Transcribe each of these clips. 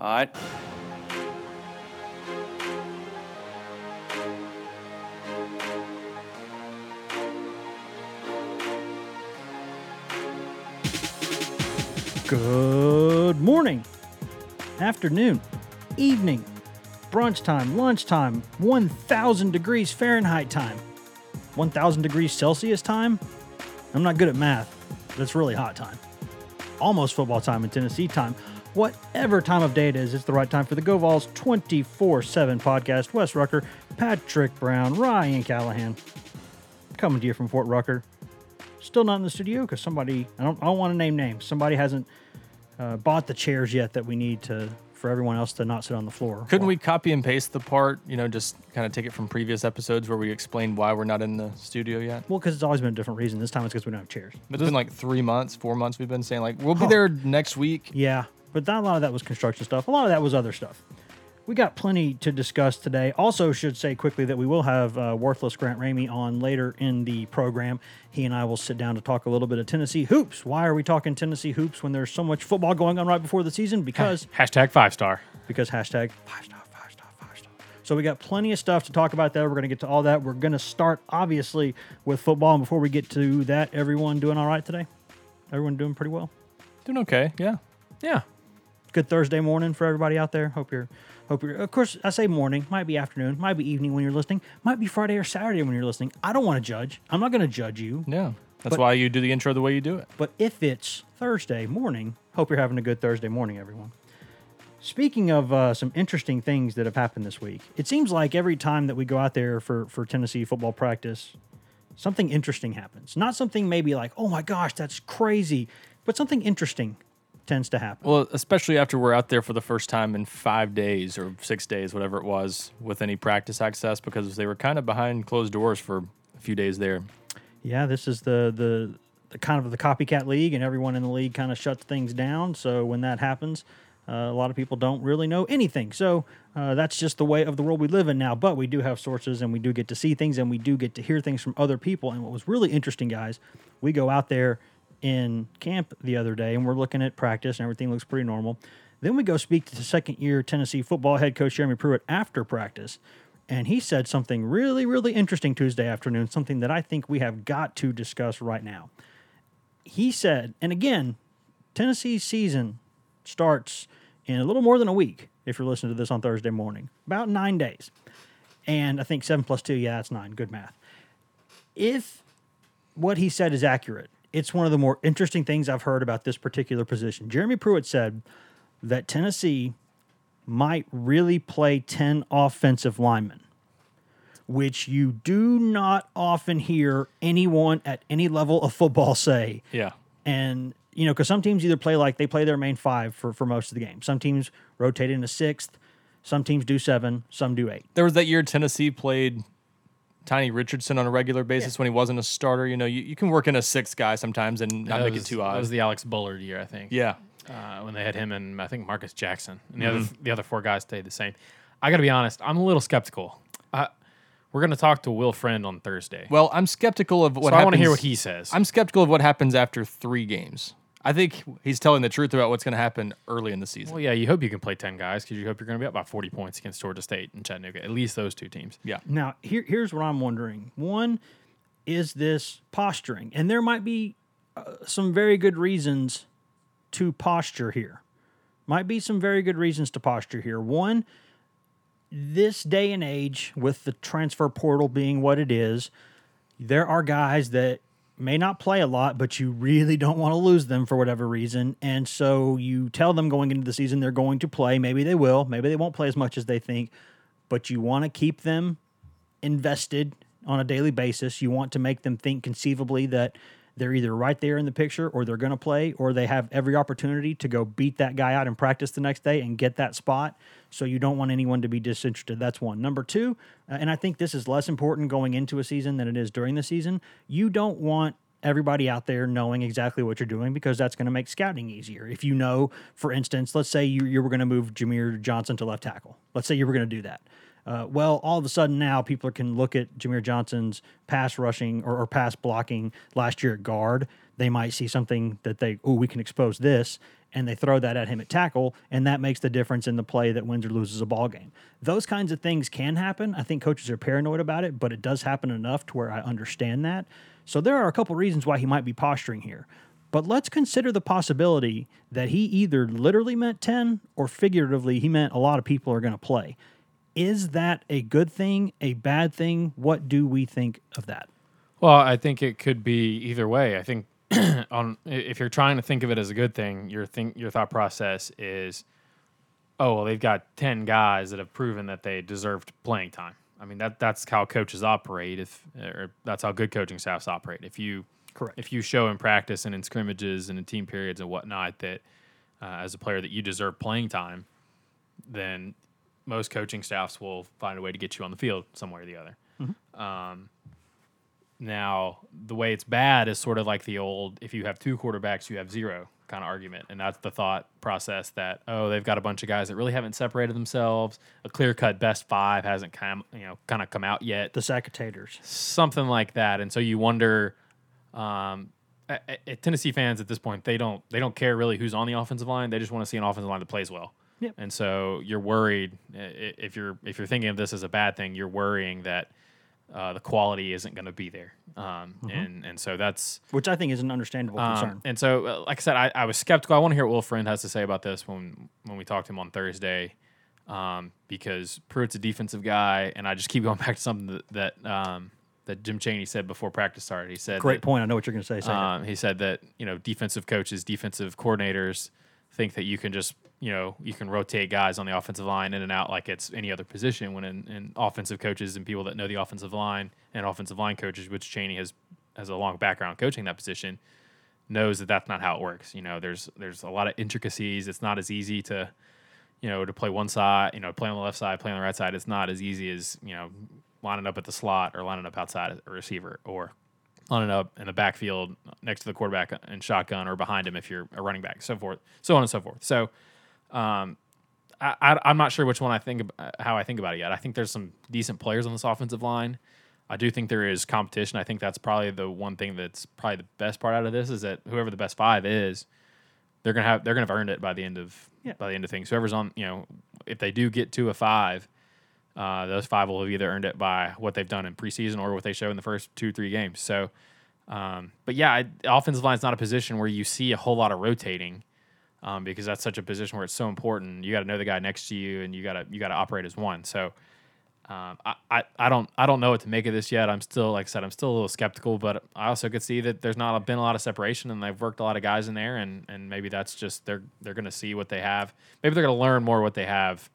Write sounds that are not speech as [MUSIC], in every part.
All right. Good morning, afternoon, evening, brunch time, lunch time, 1000 degrees Fahrenheit time, 1000 degrees Celsius time. I'm not good at math, it's really hot time. Almost football time in Tennessee time. Whatever time of day it is, it's the right time for the Go Vols 24 7 podcast. Wes Rucker, Patrick Brown, Ryan Callahan, coming to you from Fort Rucker. Still not in the studio because somebody, I don't, I don't want to name names, somebody hasn't uh, bought the chairs yet that we need to for everyone else to not sit on the floor. Couldn't we copy and paste the part, you know, just kind of take it from previous episodes where we explained why we're not in the studio yet? Well, because it's always been a different reason. This time it's because we don't have chairs. But it's been like three months, four months we've been saying, like, we'll be there next week. Yeah, but not a lot of that was construction stuff. A lot of that was other stuff. We got plenty to discuss today. Also, should say quickly that we will have uh, worthless Grant Ramey on later in the program. He and I will sit down to talk a little bit of Tennessee hoops. Why are we talking Tennessee hoops when there's so much football going on right before the season? Because Hashtag five star. because hashtag five star, five star, five star. So we got plenty of stuff to talk about there. We're going to get to all that. We're going to start obviously with football. And before we get to that, everyone doing all right today? Everyone doing pretty well? Doing okay, yeah. Yeah. Good Thursday morning for everybody out there. Hope you're, hope you're. Of course, I say morning. Might be afternoon. Might be evening when you're listening. Might be Friday or Saturday when you're listening. I don't want to judge. I'm not going to judge you. Yeah. That's But- why you do the intro the way you do it. But if it's Thursday morning, hope you're having a good Thursday morning, everyone. Speaking of uh, some interesting things that have happened this week, it seems like every time that we go out there for, for Tennessee football practice, something interesting happens. Not something maybe like, oh my gosh, that's crazy, but something interesting tends to happen. Well, especially after we're out there for the first time in five days or six days, whatever it was, with any practice access, because they were kind of behind closed doors for a few days there. Yeah, this is the, the, the kind of the copycat league, and everyone in the league kind of shuts things down. So when that happens, uh, a lot of people don't really know anything. So uh, that's just the way of the world we live in now. But we do have sources, and we do get to see things, and we do get to hear things from other people. And what was really interesting, guys, we go out there in camp the other day, and we're looking at practice, and everything looks pretty normal. Then we go speak to the second year Tennessee football head coach Jeremy Pruitt after practice. And he said something really, really interesting Tuesday afternoon, something that I think we have got to discuss right now. He said, and again, Tennessee's season starts in a little more than a week if you're listening to this on Thursday morning, about nine days. And I think seven plus two, yeah, that's nine. Good math. If what he said is accurate, it's one of the more interesting things I've heard about this particular position. Jeremy Pruitt said that Tennessee might really play 10 offensive linemen, which you do not often hear anyone at any level of football [LAUGHS] say. Yeah. And, you know, because some teams either play like they play their main five for, for most of the game. Some teams rotate in a sixth, some teams do seven, some do eight. There was that year Tennessee played Tiny Richardson on a regular basis when he wasn't a starter. You know, you, you can work in a sixth guy sometimes and not That make was- it too odd. That was the Alex Bullard year, I think. yeah. Uh, when they had him and I think Marcus Jackson, and the other the other four guys stayed the same. I got to be honest, I'm a little skeptical. Uh, we're going to talk to Will Friend on Thursday. Well, I'm skeptical of what so I want to hear what he says. I'm skeptical of what happens after three games. I think he's telling the truth about what's going to happen early in the season. well, yeah, you hope you can play 10 guys because you hope you're going to be up by 40 points against Georgia State and Chattanooga. At least those two teams. yeah. Now, here, here's what I'm wondering. One, is this posturing? And there might be uh, some very good reasons to posture here. Might be some very good reasons to posture here. One, this day and age, with the transfer portal being what it is, there are guys that may not play a lot, but you really don't want to lose them for whatever reason. And so you tell them going into the season they're going to play. Maybe they will, maybe they won't play as much as they think, but you want to keep them invested on a daily basis. You want to make them think conceivably that they're either right there in the picture or they're going to play or they have every opportunity to go beat that guy out in practice the next day and get that spot. So you don't want anyone to be disinterested. That's one. Number two, uh, and I think this is less important going into a season than it is during the season, you don't want everybody out there knowing exactly what you're doing because that's going to make scouting easier. If you know, for instance, let's say you, you were going to move Jahmir Johnson to left tackle. Let's say you were going to do that. Uh, well, all of a sudden now people can look at Jahmir Johnson's pass rushing or, or pass blocking last year at guard. They might see something that they, oh, we can expose this. and they throw that at him at tackle, and that makes the difference in the play that wins or loses a ball game. Those kinds of things can happen. I think coaches are paranoid about it, but it does happen enough to where I understand that. So there are a couple reasons why he might be posturing here. But let's consider the possibility that he either literally meant 10 or figuratively he meant a lot of people are going to play. Is that a good thing, a bad thing? What do we think of that? Well, I think it could be either way. I think [CLEARS THROAT] on if you're trying to think of it as a good thing, your think your thought process is, oh well, they've got ten guys that have proven that they deserved playing time. I mean that that's how coaches operate. If or that's how good coaching staffs operate. If you Correct. if you show in practice and in scrimmages and in team periods and whatnot that uh, as a player that you deserve playing time, then most coaching staffs will find a way to get you on the field some way or the other. Um, now, the way it's bad is sort of like the old if you have two quarterbacks, you have zero kind of argument. And that's the thought process that, oh, they've got a bunch of guys that really haven't separated themselves. A clear cut best five hasn't come, you know, kind of come out yet The Sacatators. something like that. And so you wonder, um, at, at Tennessee fans at this point, they don't they don't care really who's on the offensive line. They just want to see an offensive line that plays well. Yep. And so you're worried if you're if you're thinking of this as a bad thing, you're worrying that uh, the quality isn't going to be there. Um, and and so that's Which I think is an understandable um, concern. and so, uh, like I said, I, I was skeptical. I want to hear what Will Friend has to say about this when when we talked to him on Thursday, um, because Pruitt's a defensive guy, and I just keep going [LAUGHS] back to something that that, um, that Jim Chaney said before practice started. He said, Great that, point. I know what you're going to say. Say. Um, he said that you know defensive coaches, defensive coordinators think that you can just you know you can rotate guys on the offensive line in and out like it's any other position. When in, in offensive coaches and people that know the offensive line and offensive line coaches, which Chaney has has a long background coaching that position, knows that that's not how it works. You know, there's there's a lot of intricacies. It's not as easy to you know to play one side, you know, play on the left side, play on the right side. It's not as easy as you know lining up at the slot or lining up outside a receiver or lining up in the backfield next to the quarterback and shotgun or behind him if you're a running back, so forth, so on and so forth. So, um, I, I, I'm not sure which one I think ab- how I think about it yet. I think there's some decent players on this offensive line. I do think there is competition. I think that's probably the one thing that's probably the best part out of this is that whoever the best five is, they're gonna have they're gonna have earned it by the end of Yeah. by the end of things. Whoever's on, you know, if they do get to a five, uh, those five will have either earned it by what they've done in preseason or what they show in the first two three games. So, um, but yeah, I, offensive line is not a position where you see a whole lot of rotating. Um, because that's such a position where it's so important. You got to know the guy next to you, and you got to you got to operate as one. So, um, I, I, I don't I don't know what to make of this yet. I'm still like I said I'm still a little skeptical, but I also could see that there's not been a lot of separation, and they've worked a lot of guys in there, and and maybe that's just they're they're going to see what they have. Maybe they're going to learn more what they have.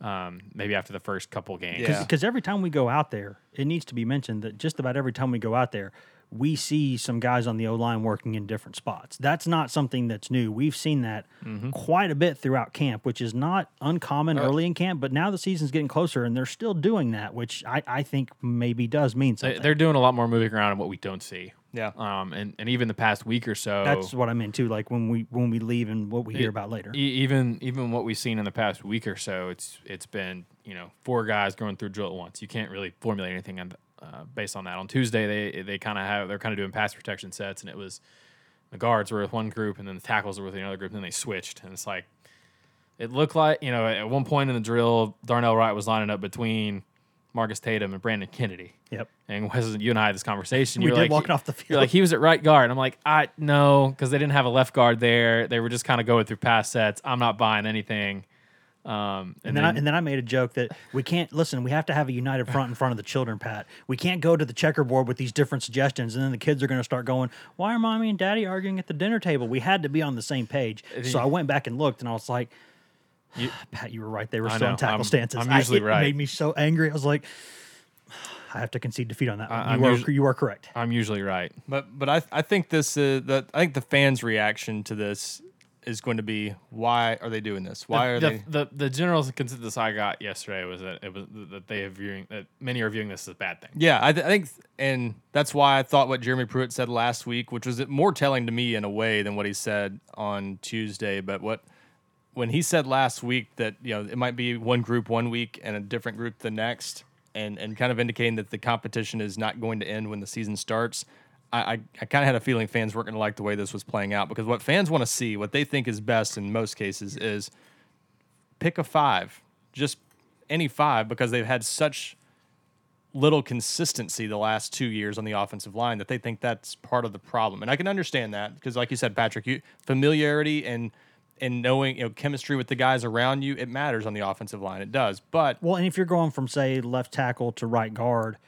Um, maybe after the first couple games. Yeah. Because every time we go out there, it needs to be mentioned that just about every time we go out there, we see some guys on the O line working in different spots. That's not something that's new. We've seen that Mm-hmm. quite a bit throughout camp, which is not uncommon Uh, early in camp. But now the season's getting closer, and they're still doing that, which I, I think maybe does mean They, something. they're doing a lot more moving around and what we don't see. Yeah. Um, and, and even the past week or so, That's what I meant too. Like when we when we leave and what we hear It- about later. E- even even what we've seen in the past week or so, it's it's been you know four guys going through drill at once. You can't really formulate anything on, uh, based on that. On Tuesday, they they kind of have they're kind of doing pass protection sets, and it was the guards were with one group, and then the tackles were with another group, and then they switched, and it's like it looked like you know at one point in the drill, Darnell Wright was lining up between Marcus Tatum and Brandon Kennedy. Yep. And Wes, you and I had this conversation. We were did like, walking off the You're like, he was at right guard. I'm like, I no, because they didn't have a left guard there. They were just kind of going through pass sets. I'm not buying anything. Um, And then, I, and then I made a joke that we can't listen. We have to have a united front in front of the children, Pat. We can't go to the checkerboard with these different suggestions, and then the kids are going to start going, "Why are mommy and daddy arguing at the dinner table?" We had to be on the same page. So I went back and looked, and I was like, [SIGHS] "Pat, you were right. They were I still in tackle I'm- stances." I'm I- usually it right. Made me so angry. I was like, [SIGHS] "I have to concede defeat on that. One. I'm You are usually- you are correct." I'm usually right. But but I I think this uh, the I think the fans' reaction to this is going to be why are they doing this? Why are the, they? the the general consensus I got yesterday was that it was that they are viewing that many are viewing this as a bad thing. Yeah, I, th- I think, and that's why I thought what Jeremy Pruitt said last week, which was more telling to me in a way than what he said on Tuesday. But what when he said last week that you know it might be one group one week and a different group the next, and and kind of indicating that the competition is not going to end when the season starts. I, I, kind of had a feeling fans weren't going to like the way this was playing out because what fans want to see, what they think is best in most cases, is pick a five, just any five, because they've had such little consistency the last two years on the offensive line that they think that's part of the problem. And I can understand that because, like you said, Patrick, you, familiarity and and knowing you know chemistry with the guys around you, it matters on the offensive line. It does, but Well, and if you're going from say left tackle to right guard,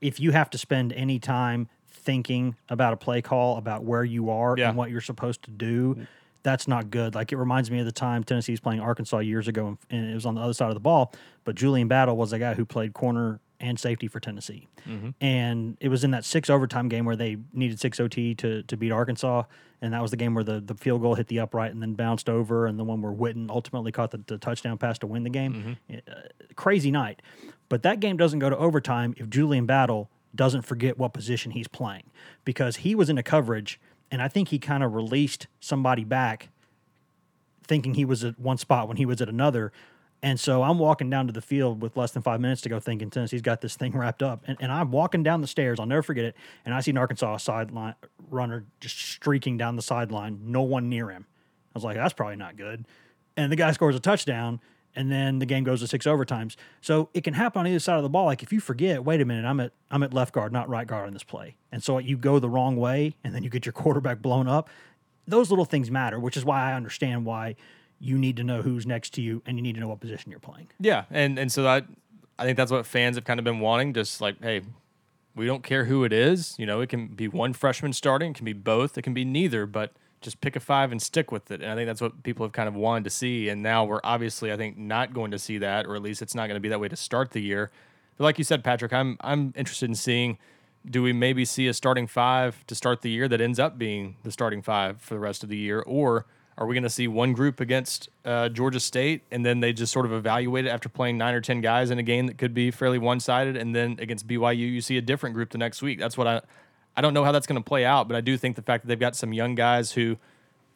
if you have to spend any time thinking about a play call, about where you are Yeah. and what you're supposed to do, that's not good. Like it reminds me of the time Tennessee was playing Arkansas years ago, and- it was on the other side of the ball. But Julian Battle was a guy who played corner and safety for Tennessee, mm-hmm. and it was in that six overtime game where they needed six OT to to beat Arkansas, and that was the game where the the field goal hit the upright and then bounced over, and the one where Witten ultimately caught the, the touchdown pass to win the game. Mm-hmm. Eh, uh, crazy night, but that game doesn't go to overtime if Julian Battle doesn't forget what position he's playing because he was in a coverage, and I think he kind of released somebody back thinking he was at one spot when he was at another. And so I'm walking down to the field with less than five minutes to go, thinking Tennessee's got this thing wrapped up. And, and I'm walking down the stairs. I'll never forget it. And I see an Arkansas sideline runner just streaking down the sideline, no one near him. I was like, that's probably not good. And the guy scores a touchdown, and then the game goes to six overtimes. So it can happen on either side of the ball. Like if you forget, wait a minute, I'm at I'm at left guard, not right guard on this play. And so you go the wrong way, and then you get your [LAUGHS] quarterback blown up. Those little things matter, which is why I understand why you need to know who's next to you and you need to know what position you're playing. Yeah, and and so I I think that's what fans have kind of been wanting. Just like, hey, we don't care who it is. You know, it can be one freshman starting, it can be both, it can be neither, but just pick a five and stick with it. And I think that's what people have kind of wanted to see. And now we're obviously, I think, not going to see that, or at least it's not going to be that way to start the year. But like you said, Patrick, I'm I'm interested in seeing. Do we maybe see a starting five to start the year that ends up being the starting five for the rest of the year, or are we going to see one group against uh, Georgia State and then they just sort of evaluate it after playing nine or 10 guys in a game that could be fairly one sided? And then against BYU, you see a different group the next week. That's what I, I don't know how that's going to play out, but I do think the fact that they've got some young guys who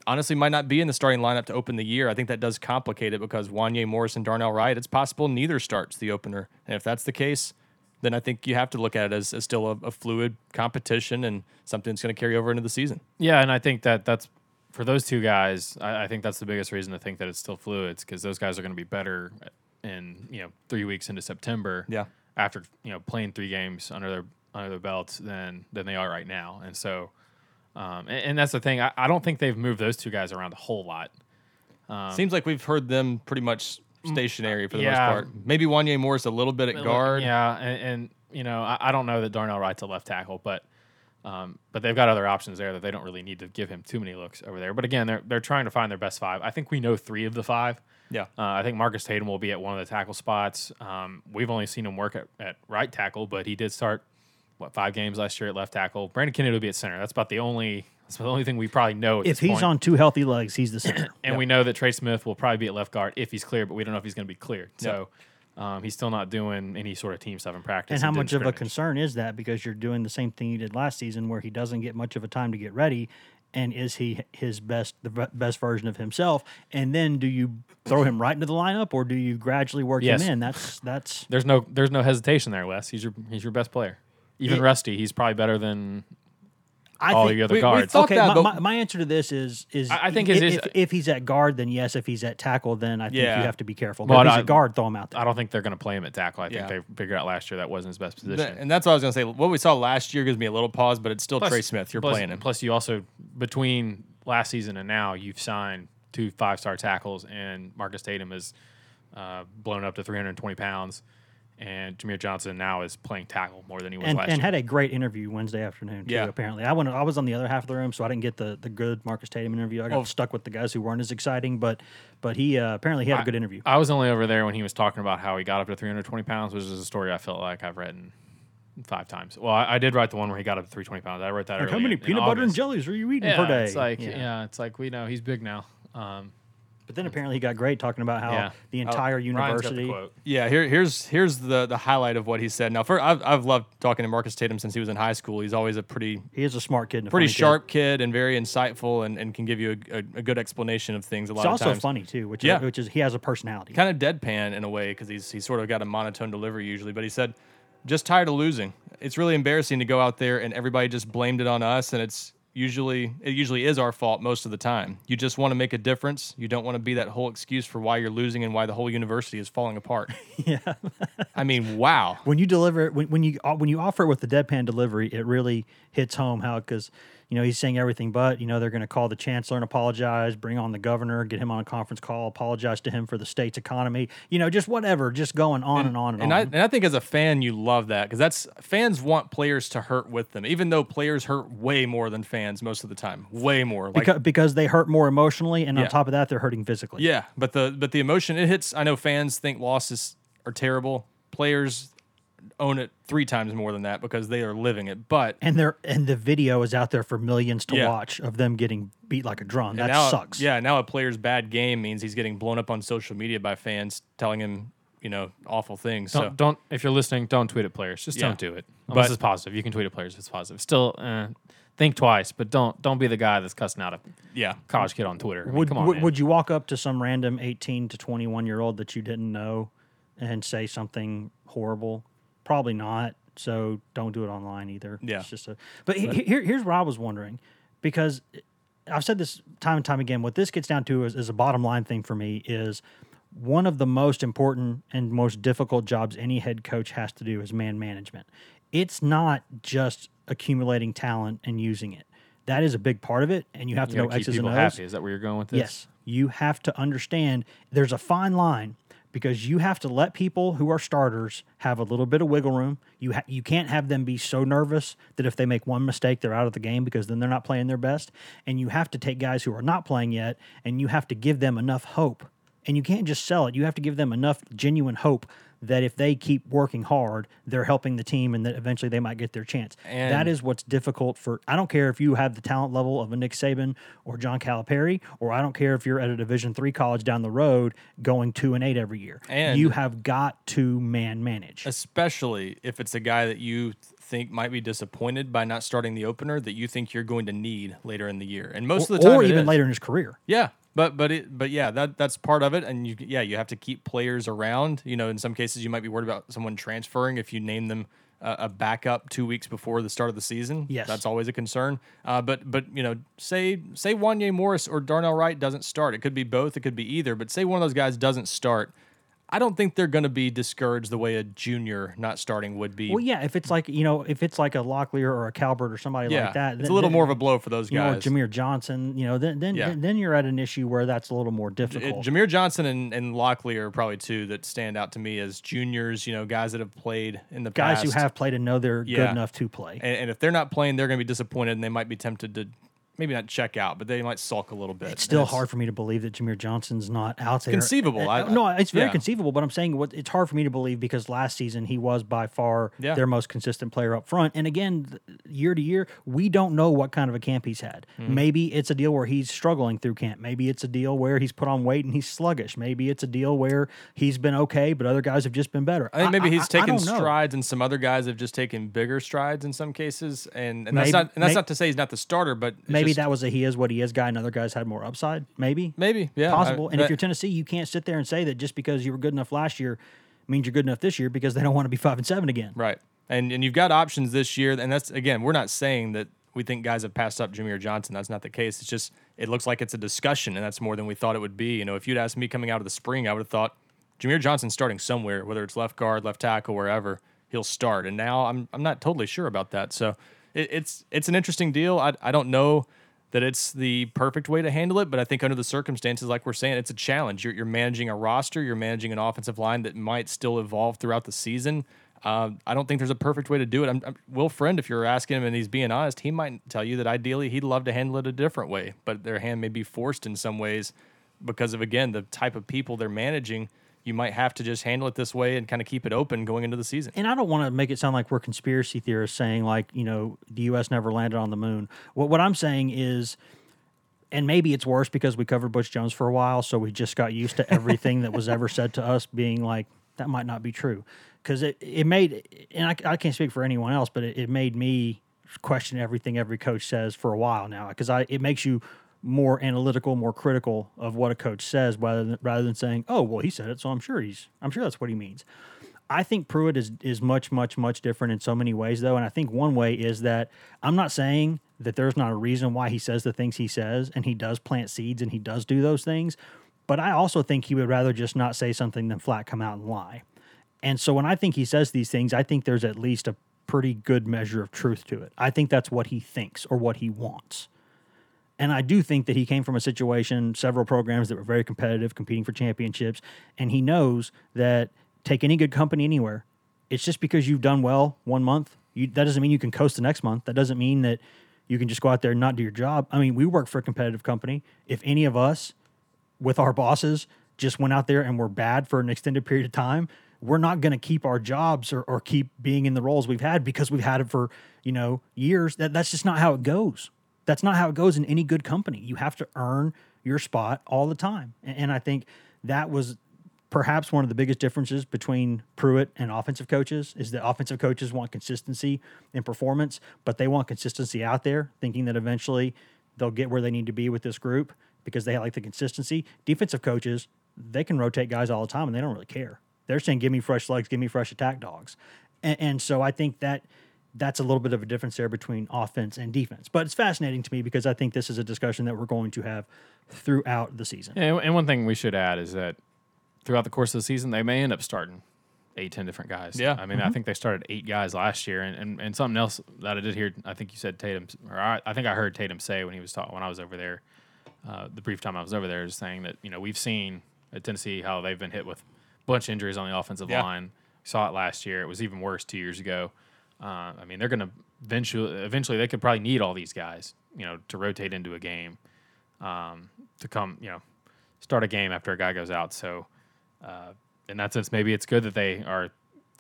honestly might not be in the starting lineup to open the year, I think that does complicate it because Wanya Morris and Darnell Wright, it's possible neither starts the opener. And if that's the case, then I think you have to look at it as, as still a, a fluid competition and something that's going to carry over into the season. Yeah, and I think that that's for those two guys. I, I think that's the biggest reason to think that it's still fluids because those guys are going to be better in you know three weeks into September. Yeah. after you know playing three games under their under their belts than than they are right now, and so. Um, and, and that's the thing. I, I don't think they've moved those two guys around a whole lot. Seems like we've heard them pretty much stationary for the yeah. most part. Maybe Wanya Morris a little bit at guard. Yeah, and, and you know, I, I don't know that Darnell Wright's a left tackle, but um, but they've got other options there that they don't really need to give him too many looks over there. But again, they're they're trying to find their best five. I think we know three of the five. Yeah. Uh, I think Marcus Tatum will be at one of the tackle spots. Um, we've only seen him work at, at right tackle, but he did start what five games last year at left tackle. Brandon Kennedy will be at center. That's about the only that's the only thing we probably know. At If he's point. on two healthy legs, he's the center. [CLEARS THROAT] And we know that Trey Smith will probably be at left guard if he's clear, but we don't know if he's going to be cleared. So um, he's still not doing any sort of team stuff in practice. and how much of a concern is that because you're doing the same thing you did last season where he doesn't get much of a time to get ready and is he his best the best version of himself and then do you throw him right into the lineup or do you gradually work Yes. him in that's that's There's no there's no hesitation there, Wes. He's your he's your best player. Even It- Rusty, he's probably better than I all think your other we- we guards. thought- okay that, my, my, my answer to this is is I- I think i- it is- if, if he's at guard then yes if he's at tackle then I think Yeah. you have to be careful Well, but if he's I- at guard throw him out there I don't think they're going to play him at tackle. I think Yeah. they figured out last year that wasn't his best Th- position. and that's what I was going to say. What we saw last year gives me a little pause, but it's still Plus- Trey Smith. You're plus, playing him. Plus, you also between last season and now, you've signed two five star tackles, and Marcus Tatum is uh, blown up to 320 pounds, and Jahmir Johnson now is playing tackle more than he was and, last and year. had a great interview Wednesday afternoon too. Yeah. Apparently, I went. I was on the other half of the room, so I didn't get the, the good Marcus Tatum interview. I got Oh. stuck with the guys who weren't as exciting, but but he uh, apparently he had a good interview. I was only over there when he was talking about how he got up to 320 pounds, which is a story I felt like I've read in five times. Well, I, I did write the one where he got up to 320 pounds. I wrote that. Like, how many in- in peanut butter and jellies are you eating Yeah, per day? it's like yeah. it's like we know he's big now. Um, But then apparently he got great talking about how Yeah. the oh, entire Ryan's got the university. quote. Yeah, here, here's here's the the highlight of what he said. Now, for I've, I've loved talking to Marcus Tatum since he was in high school. He's always a pretty He is a smart kid, and a pretty funny kid. sharp kid and very insightful and, and can give you a, a, a good explanation of things a lot He's of also times. funny too, which Yeah. is, which is he has a personality. kind of deadpan in a way because he's he's sort of got a monotone delivery usually. But he said just tired of losing. It's really embarrassing to go out there and everybody just blamed it on us, and it's usually it usually is our fault most of the time. You just want to make a difference. You don't want to be that whole excuse for why you're losing and why the whole university is falling apart. [LAUGHS] Yeah. I mean, wow. when you deliver it, when, when you when you offer it with the deadpan delivery, it really hits home how because you know he's saying everything but you know they're going to call the chancellor and apologize, bring on the governor, get him on a conference call, apologize to him for the state's economy, you know, just whatever, just going on and, on and, And on. I, and I think as a fan, you love that because that's fans want players to hurt with them, even though players hurt way more than fans most of the time, way more. Like, because, because they hurt more emotionally, and Yeah. on top of that, they're hurting physically. yeah, but the but the emotion it hits. I know fans think losses are terrible. Players own it three times more than that because they are living it. But and they're and the video is out there for millions to Yeah. watch of them getting beat like a drum. That now, sucks. Yeah, now a player's bad game means he's getting blown up on social media by fans telling him, you know, awful things. Don't, so don't if you're listening, don't tweet at players. Just Yeah. don't do it unless But- it's positive. You can tweet at players if it's positive. Still, uh, think twice, but don't don't be the guy that's cussing out a yeah, college kid on Twitter. I mean, Would, come on, would, would you walk up to some random 18 to 21 year old that you didn't know and say something horrible? Probably not. So don't do it online either. Yeah. It's just a, but he- here, here's what I was wondering because I've said this time and time again. What this gets down to is, is a bottom line thing for me is one of the most important and most difficult jobs any head coach has to do is man management. It's not just accumulating talent and using it. That is a big part of it, and you have to you know X's and O's. happy? Is that where you're going with this? Yes. You have to understand there's a fine line because you have to let people who are starters have a little bit of wiggle room. You ha- you can't have them be so nervous that if they make one mistake they're out of the game because then they're not playing their best. And you have to take guys who are not playing yet and you have to give them enough hope. And you can't just sell it. You have to give them enough genuine hope that if they keep working hard, they're helping the team and that eventually they might get their chance. And- that is what's difficult for I don't care if you have the talent level of a Nick Saban or John Calipari, or I don't care if you're at a Division three college down the road going two and eight every year. And- you have got to man manage. especially if it's a guy that you think might be disappointed by not starting the opener that you think you're going to need later in the year. And most of the time, or even later in his career. Yeah, but but it but yeah, that that's part of it. And you yeah, you have to keep players around. You know, in some cases, you might be worried about someone transferring if you name them a, a backup two weeks before the start of the season. Yes. that's always a concern. Uh, but but you know, say say Wanya Morris or Darnell Wright doesn't start. It could be both. It could be either. But say one of those guys doesn't start. I don't think they're going to be discouraged the way a junior not starting would be. Well, yeah, if it's like you know, if it's like a Locklear or a Calbert or somebody yeah, like that, it's then- a little then- more of a blow for those you know, or. Jahmir Johnson, you know, then then Yeah. then you're at an issue where that's a little more difficult. Jahmir Johnson and, and Locklear are probably two that stand out to me as juniors, you know, guys that have played in the Guys past. who have played and know they're good enough to play. and, and if they're not playing, they're going to be disappointed and they might be tempted to maybe not check out, but they might sulk a little bit. It's still And hard for me to believe that Jahmir Johnson's not out there. conceivable. Uh, I- no, it's very yeah. conceivable, but I'm saying what it's hard for me to believe because last season he was by far Yeah. their most consistent player up front. And again, year to year, we don't know what kind of a camp he's had. Hmm. Maybe it's a deal where he's struggling through camp. Maybe it's a deal where he's put on weight and he's sluggish. Maybe it's a deal where he's been okay, but other guys have just been better. I think maybe he's I taken don't know. strides, and some other guys have just taken bigger strides in some cases. And, and that's not and that's may- not to say he's not the starter, but it's Maybe that was a he is what he is guy, and other guys had more upside. Maybe, maybe yeah possible. I- and if you're Tennessee, you can't sit there and say that just because you were good enough last year means you're good enough this year because they don't want to be five and seven again. Right. And and you've got options this year, and that's again, we're not saying that we think guys have passed up Jahmir Johnson. That's not the case. It's just it looks like it's a discussion, and that's more than we thought it would be. You know, if you'd asked me coming out of the spring, I would have thought Jahmir Johnson's starting somewhere, whether it's left guard, left tackle, wherever he'll start. And now I'm I'm not totally sure about that. So it, it's it's an interesting deal. I I don't know that it's the perfect way to handle it, but I think under the circumstances, like we're saying, it's a challenge. You're, you're managing a roster, you're managing an offensive line that might still evolve throughout the season. Uh, I don't think there's a perfect way to do it. I'm, I'm, Will Friend, if you're asking him and he's being honest, he might tell you that ideally he'd love to handle it a different way, but their hand may be forced in some ways because of again the type of people they're managing. You might have to just handle it this way and kind of keep it open going into the season. And I don't want to make it sound like we're conspiracy theorists saying like you know the U.S. never landed on the moon. What what I'm saying is, and maybe it's worse because we covered Butch Jones for a while, so we just got used to everything that was ever said to us being like that might not be true because it it made and I, I can't speak for anyone else, but it, it made me question everything every coach says for a while now because I it makes you more analytical, more critical of what a coach says rather than rather than saying, "Oh, well, he said it, so I'm sure he's I'm sure that's what he means." I think Pruitt is is much much much different in so many ways though, and I think one way is that I'm not saying that there's not a reason why he says the things he says, and he does plant seeds and he does do those things, but I also think he would rather just not say something than flat come out and lie. And so when I think he says these things, I think there's at least a pretty good measure of truth to it. I think that's what he thinks or what he wants. And I do think that he came from a situation, several programs that were very competitive, competing for championships, and he knows that take any good company anywhere. It's just because you've done well one month. You, that doesn't mean you can coast the next month. That doesn't mean that you can just go out there and not do your job. I mean, we work for a competitive company. If any of us with our bosses just went out there and were bad for an extended period of time, we're not going to keep our jobs or, or keep being in the roles we've had because we've had it for, you know, years. That that's just not how it goes. That's not how it goes in any good company. You have to earn your spot all the time. And, and I think that was perhaps one of the biggest differences between Pruitt and offensive coaches is that offensive coaches want consistency in performance, but they want consistency out there, thinking that eventually they'll get where they need to be with this group because they like the consistency. Defensive coaches, they can rotate guys all the time and they don't really care. They're saying, give me fresh legs, give me fresh attack dogs. And, and so I think that that's a little bit of a difference there between offense and defense. But it's fascinating to me because I think this is a discussion that we're going to have throughout the season. Yeah, and one thing we should add is that throughout the course of the season, they may end up starting eight, ten different guys. Yeah. I mean, I think they started eight guys last year, and, and, and something else that I did hear, I think you said Tatum, or I, I think I heard Tatum say when he was talking when I was over there, uh, the brief time I was over there, is saying that you know we've seen at Tennessee how they've been hit with a bunch of injuries on the offensive Yeah. line. We saw it last year. It was even worse two years ago. Uh, I mean, they're going to eventually, eventually, they could probably need all these guys, you know, to rotate into a game, um, to come, you know, start a game after a guy goes out. So, uh, in that sense, maybe it's good that they are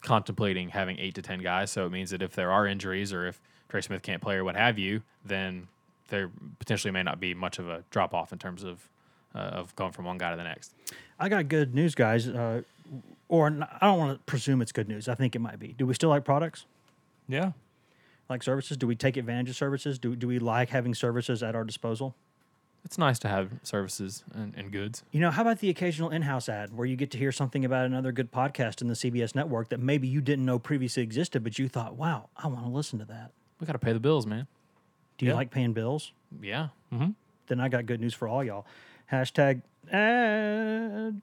contemplating having eight to ten guys. So it means that if there are injuries or if Trey Smith can't play or what have you, then there potentially may not be much of a drop off in terms of uh, of going from one guy to the next. I got good news, guys. Uh, or I don't want to presume it's good news. I think it might be. Do we still like products? Yeah. Like services? Do we take advantage of services? Do, do we like having services at our disposal? It's nice to have services and, and goods. You know, how about the occasional in house ad where you get to hear something about another good podcast in the CBS network that maybe you didn't know previously existed, but you thought, wow, I want to listen to that? We got to pay the bills, man. Do you Yeah. like paying bills? Yeah. Mm-hmm. Then I got good news for all y'all. Hashtag ad.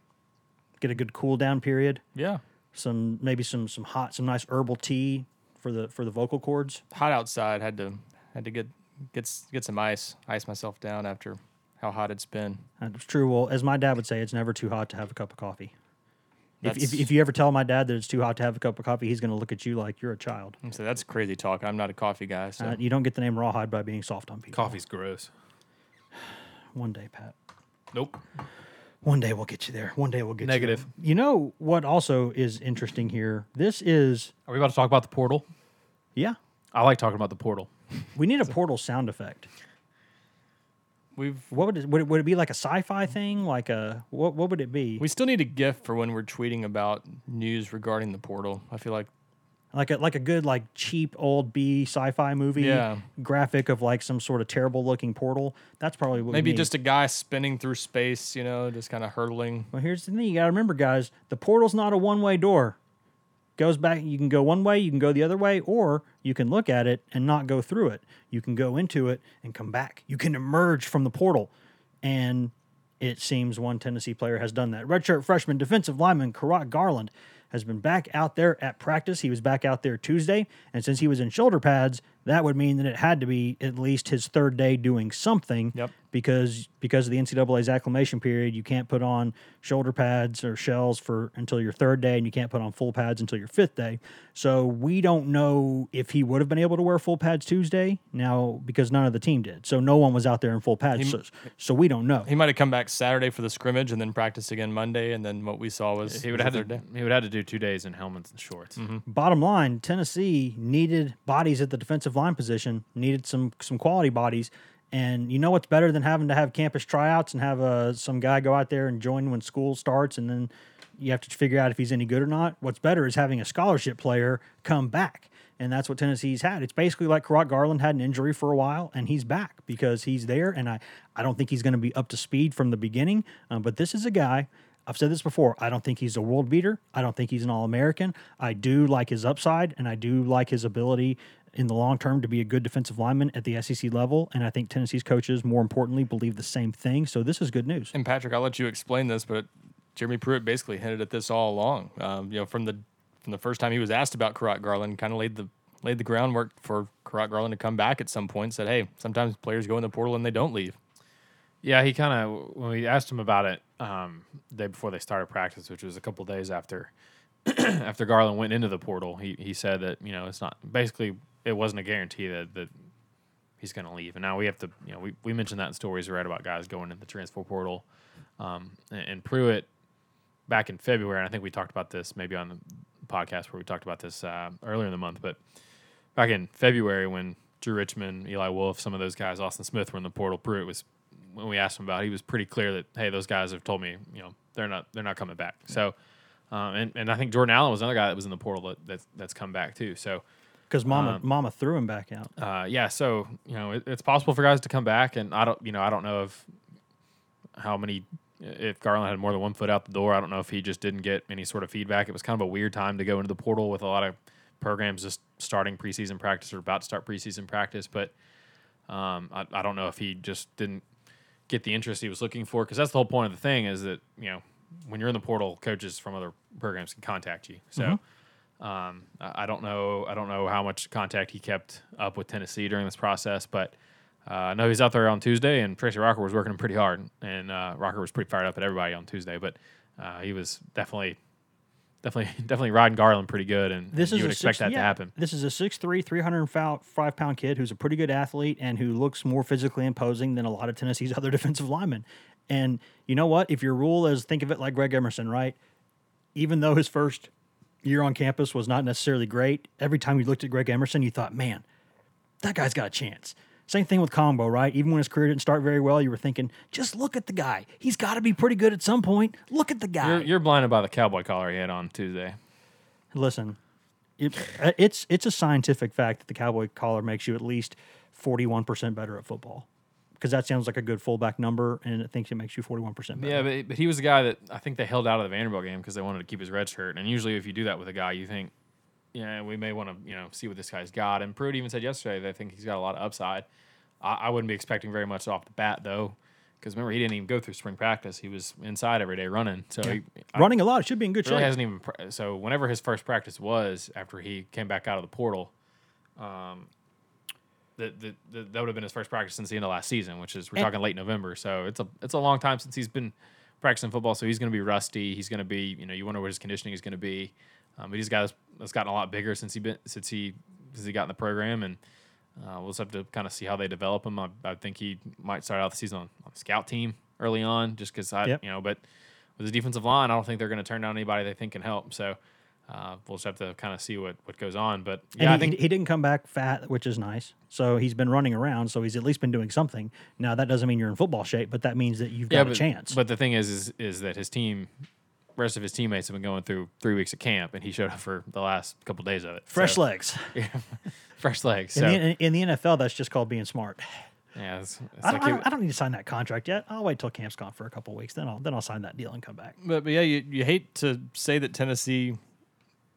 get a good cool down period. Yeah. Some maybe some some hot, some nice herbal tea for the for the vocal cords. Hot outside. Had to had to get get get some ice. Ice myself down after how hot it's been. That's true. Well, as my dad would say, it's never too hot to have a cup of coffee. If, if, if you ever tell my dad that it's too hot to have a cup of coffee, he's going to look at you like you're a child. So that's crazy talk. I'm not a coffee guy. So Uh, you don't get the name rawhide by being soft on people. Coffee's gross. [SIGHS] One day, Pat. Nope. One day we'll get you there. One day we'll get Negative. you there. You know what also is interesting here? This is, Are we about to talk about the portal? yeah, I like talking about the portal. we need a [LAUGHS] portal sound effect. we've What would it, would it, would it be like a sci-fi thing? Like a, what, what would it be? we still need a gift for when we're tweeting about news regarding the portal. I feel like like a like a good like cheap old B sci-fi movie Yeah. graphic of like some sort of terrible looking portal. That's probably what maybe just a guy spinning through space. You know, just kind of hurtling. Well, here's the thing: you got to remember, guys. The portal's not a one-way door. Goes back. You can go one way, you can go the other way, or you can look at it and not go through it. You can go into it and come back. You can emerge from the portal, and it seems one Tennessee player has done that. Redshirt freshman defensive lineman Kurott Garland has been back out there at practice. He was back out there Tuesday, and since he was in shoulder pads, that would mean that it had to be at least his third day doing something. Yep. Because because of the NCAA's acclimation period, you can't put on shoulder pads or shells for until your third day, and you can't put on full pads until your fifth day. So we don't know if he would have been able to wear full pads Tuesday now because none of the team did. So no one was out there in full pads. so, so we don't know. He might have come back Saturday for the scrimmage and then practiced again Monday, and then what we saw was He would have had to. day. He would have to do two days in helmets and shorts. Mm-hmm. bottom line, Tennessee needed bodies at the defensive line position, needed some some quality bodies. And you know what's better than having to have campus tryouts and have uh, some guy go out there and join when school starts and then you have to figure out if he's any good or not. What's better is having a scholarship player come back. And that's what Tennessee's had. It's basically like Kurott Garland had an injury for a while and he's back because he's there. And I, I don't think he's going to be up to speed from the beginning. Um, but this is a guy I've said this before. I don't think he's a world beater. I don't think he's an All American. I do like his upside, and I do like his ability in the long term to be a good defensive lineman at the SEC level. And I think Tennessee's coaches, more importantly, believe the same thing. So this is good news. And Patrick, I'll let you explain this, but Jeremy Pruitt basically hinted at this all along. Um, you know, from the from the first time he was asked about Kurott Garland, kind of laid the laid the groundwork for Kurott Garland to come back at some point. Said, hey, sometimes players go in the portal and they don't leave. Yeah, he kind of when we asked him about it um, the day before they started practice, which was a couple days after [CLEARS THROAT] after Garland went into the portal. He he said that you know it's not basically it wasn't a guarantee that that he's going to leave. And now we have to you know we, we mentioned that in stories we read about guys going in the transfer portal. Um, and, and Pruitt back in February, and I think we talked about this maybe on the podcast where we talked about this uh, earlier in the month, but back in February when Drew Richmond, Eli Wolf, some of those guys, Austin Smith were in the portal. Pruitt was when we asked him about, it, he was pretty clear that hey, those guys have told me, you know, they're not they're not coming back. So, um, and and I think Jordan Allen was another guy that was in the portal that, that's that's come back too. So, Because Mama, Um, Mama threw him back out. uh, yeah, so you know it, it's possible for guys to come back, and I don't, you know, I don't know if how many if Garland had more than one foot out the door. I don't know if he just didn't get any sort of feedback. It was kind of a weird time to go into the portal with a lot of programs just starting preseason practice or about to start preseason practice, but um, I, I don't know if he just didn't get the interest he was looking for because that's the whole point of the thing is that you know when you're in the portal, coaches from other programs can contact you. So. Um, I don't know. I don't know how much contact he kept up with Tennessee during this process, but uh, I know he's out there on Tuesday, and Tracy Rocker was working him pretty hard, and uh, Rocker was pretty fired up at everybody on Tuesday. But uh, he was definitely, definitely, [LAUGHS] definitely riding Garland pretty good, and This you would a expect six, that yeah, to happen. This is a 6'3", 305 pound kid who's a pretty good athlete and who looks more physically imposing than a lot of Tennessee's [LAUGHS] other defensive linemen. And you know what? If your rule is think of it like Greg Emerson, right? Even though his first year on campus was not necessarily great, every time you looked at Greg Emerson, you thought, man, that guy's got a chance. Same thing with Combo, right? Even when his career didn't start very well, you were thinking, just look at the guy. He's got to be pretty good at some point. Look at the guy. You're, you're blinded by the cowboy collar he had on Tuesday. Listen, it, uh, it's it's a scientific fact that the cowboy collar makes you at least forty one percent better at football. Because that sounds like a good fullback number, and it thinks it makes you forty one percent better. Yeah, but, but he was a guy that I think they held out of the Vanderbilt game because they wanted to keep his red shirt. And usually, if you do that with a guy, you think, yeah, we may want to you know see what this guy's got. And Pruitt even said yesterday that I think he's got a lot of upside. I, I wouldn't be expecting very much off the bat though, because remember he didn't even go through spring practice. He was inside every day running. So he, running a lot, should be in good really shape. hasn't even. So whenever his first practice was after he came back out of the portal, um, that that that would have been his first practice since the end of last season, which is we're And- talking late November. So it's a it's a long time since he's been practicing football. So he's going to be rusty. He's going to be you know you wonder what his conditioning is going to be. Um, but he's got that's gotten a lot bigger since he been since he since he got in the program and. Uh, we'll just have to kind of see how they develop him. I, I think he might start out the season on, on the scout team early on, just because I, Yep. you know. But with the defensive line, I don't think they're going to turn down anybody they think can help. So uh, we'll just have to kind of see what, what goes on. But And yeah, I he, think he didn't come back fat, which is nice. So he's been running around. So he's at least been doing something. Now that doesn't mean you're in football shape, but that means that you've yeah, got but, a chance. But the thing is, is, is that his team, rest of his teammates have been going through three weeks of camp, and he showed up for the last couple days of it. Fresh So- legs. [LAUGHS] yeah, fresh legs. So In, the, in the NFL, that's just called being smart. yeah, it's, it's I like don't, he- don't, I don't need to sign that contract yet. I'll wait till camp's gone for a couple weeks. Then I'll then I'll sign that deal and come back. But, but yeah, you, you hate to say that Tennessee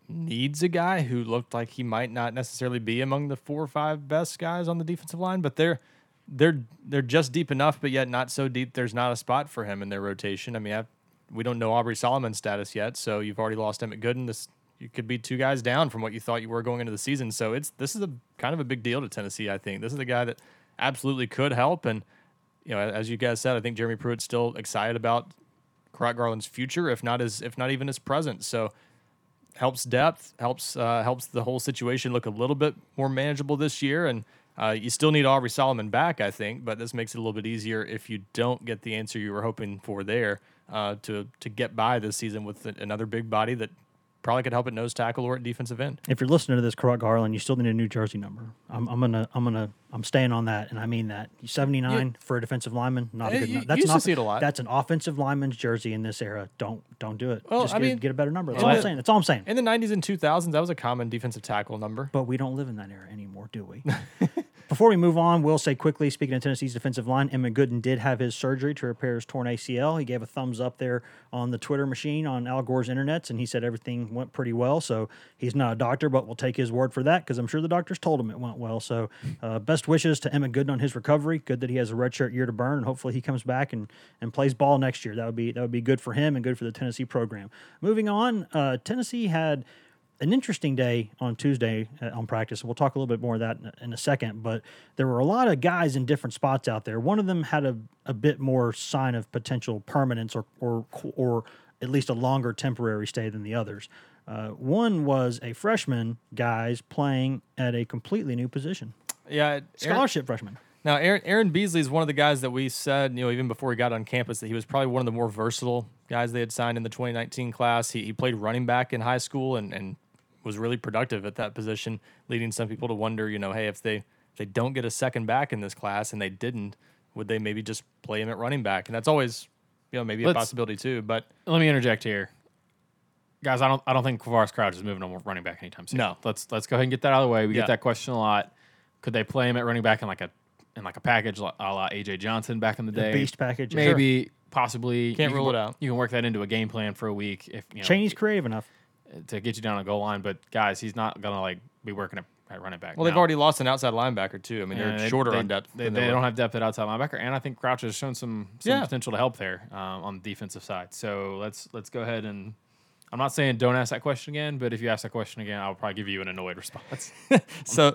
needs a guy who looked like he might not necessarily be among the four or five best guys on the defensive line, but they're they're they're just deep enough, but yet not so deep. There's not a spot for him in their rotation. I mean, I, we don't know Aubrey Solomon's status yet, so you've already lost Emmit Gooden. This you could be two guys down from what you thought you were going into the season. So it's this is a kind of a big deal to Tennessee. I think this is a guy that absolutely could help, and you know, as you guys said, I think Jeremy Pruitt's still excited about Kurott Garland's future, if not his, if not even his present. So helps depth, helps uh, helps the whole situation look a little bit more manageable this year. And uh, you still need Aubrey Solomon back, I think, but this makes it a little bit easier if you don't get the answer you were hoping for there uh, to to get by this season with another big body that probably could help at nose tackle or at defensive end. If you're listening to this, Kurott Garland, you still need a New Jersey number. I'm, I'm gonna, I'm gonna, I'm staying on that, and I mean that. 79 for a defensive lineman, not a Eh, good. you- nu- That's you used an to see it a lot. That's an offensive lineman's jersey in this era. Don't, don't do it. Well, Just I get, mean- get a better number. That's all I'm saying. That's all I'm saying. In the 90s and 2000s, that was a common defensive tackle number. But we don't live in that era anymore, do we? [LAUGHS] Before we move on, we'll say quickly, speaking of Tennessee's defensive line, Emmit Gooden did have his surgery to repair his torn ACL. He gave a thumbs up there on the Twitter machine on Al Gore's internets, and he said everything went pretty well. So he's not a doctor, but we'll take his word for that because I'm sure the doctors told him it went well. So uh, best wishes to Emmit Gooden on his recovery. Good that he has a redshirt year to burn, and hopefully he comes back and, and plays ball next year. That would be that would be good for him and good for the Tennessee program. Moving on, uh, Tennessee had an interesting day on Tuesday uh, on practice. We'll talk a little bit more of that in a, second, but there were a lot of guys in different spots out there. One of them had a, a bit more sign of potential permanence or, or, or at least a longer temporary stay than the others. Uh, one was a freshman guys playing at a completely new position, Yeah, Aaron, scholarship freshman. Now, Aaron, Aaron Beasley is one of the guys that we said, you know, even before he got on campus, that he was probably one of the more versatile guys they had signed in the 2019 class. He, he played running back in high school and, and was really productive at that position, leading some people to wonder, you know, hey, if they if they don't get a second back in this class and they didn't, would they maybe just play him at running back? And that's always, you know, maybe a Let's- possibility too. But Let me interject here, guys. I don't. I don't think Quavaris Crouch is moving on running back anytime soon. No. Let's let's go ahead and get that out of the way. We Yeah. get that question a lot. Could they play him at running back in like a in like a package a la AJ Johnson back in the day? beast package, Maybe, possibly. Can't You rule can it work- out. You can work that into a game plan for a week if you know Chaney's creative enough. To get you down a goal line. But guys, he's not gonna like be working at, at running back. well, they've already lost an outside linebacker too. I mean, they're they- shorter they, on depth. They, than they don't have depth at outside linebacker, and I think Crouch has shown some some Yeah. potential to help there um, on the defensive side. So let's let's go ahead and. I'm not saying don't ask that question again, but if you ask that question again, I'll probably give you an annoyed response. [LAUGHS] So,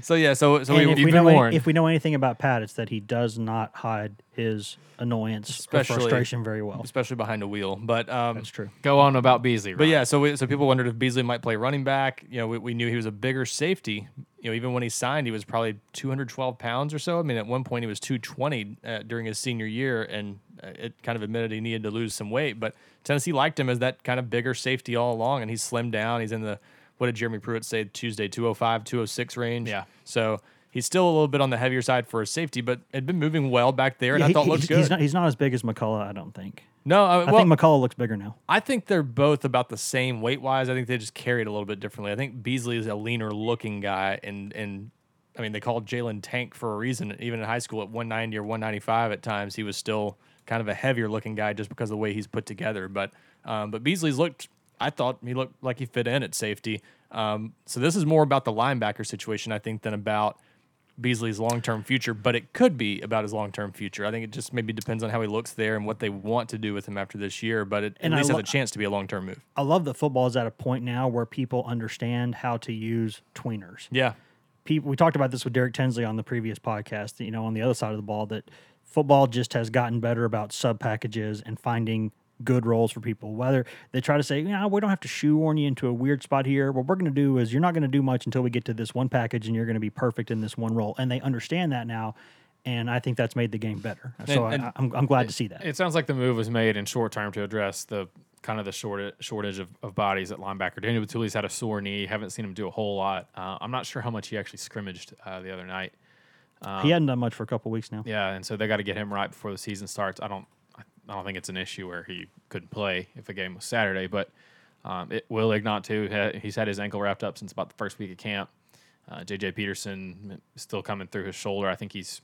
so yeah, so so And we, if, you've we know any- warned. if we know anything about Pat, it's that he does not hide his annoyance Especially- or frustration very well. especially behind a wheel. But um, That's true. go on about Beasley. But yeah, so we, so people wondered if Beasley might play running back. You know, we, we knew he was a bigger safety. You know, even when he signed, he was probably 212 pounds or so. I mean, at one point he was 220 uh, during his senior year, and uh, it kind of admitted he needed to lose some weight. But Tennessee liked him as that kind of bigger safety all along, and he's slimmed down. He's in the what did Jeremy Pruitt say Tuesday 205 206 range. Yeah. So he's still a little bit on the heavier side for a safety, but had been moving well back there, and Yeah, I he- thought he's, looked good. he's not, he's not as big as McCollough, I don't think. no, I, I think McCollough looks bigger now. I think they're both about the same weight wise. I think they just carry it a little bit differently. I think Beasley is a leaner looking guy, and and I mean they called Jalen Tank for a reason. Even in high school at 190 or 195 at times, he was still kind of a heavier looking guy just because of the way he's put together. But um, but Beasley's looked. I thought he looked like he fit in at safety. Um, so this is more about the linebacker situation, I think, than about Beasley's long term future, but it could be about his long term future. I think it just maybe depends on how he looks there and what they want to do with him after this year, but it And at I least lo- has a chance to be a long term move. I love that football is at a point now where people understand how to use tweeners. Yeah. people we talked about this with Derek Tensley on the previous podcast, you know, on the other side of the ball that football just has gotten better about sub packages and finding good roles for people. Whether they try to say, you know, we don't have to shoehorn you into a weird spot here. What we're going to do is you're not going to do much until we get to this one package and you're going to be perfect in this one role. And they understand that now. And I think that's made the game better. So And- I, I'm, I'm glad to see that. It sounds like the move was made in short term to address the kind of the short, shortage of, of bodies at linebacker. Daniel Bituli's had a sore knee. Haven't seen him do a whole lot. Uh, I'm not sure how much he actually scrimmaged uh, the other night. he hadn't done much for a couple weeks now. Yeah, and so they got to get him right before the season starts. I don't, I don't think it's an issue where he couldn't play if a game was Saturday, but um, it will Ignont too. He's had his ankle wrapped up since about the first week of camp. Uh, JJ Peterson is still coming through his shoulder. I think he's,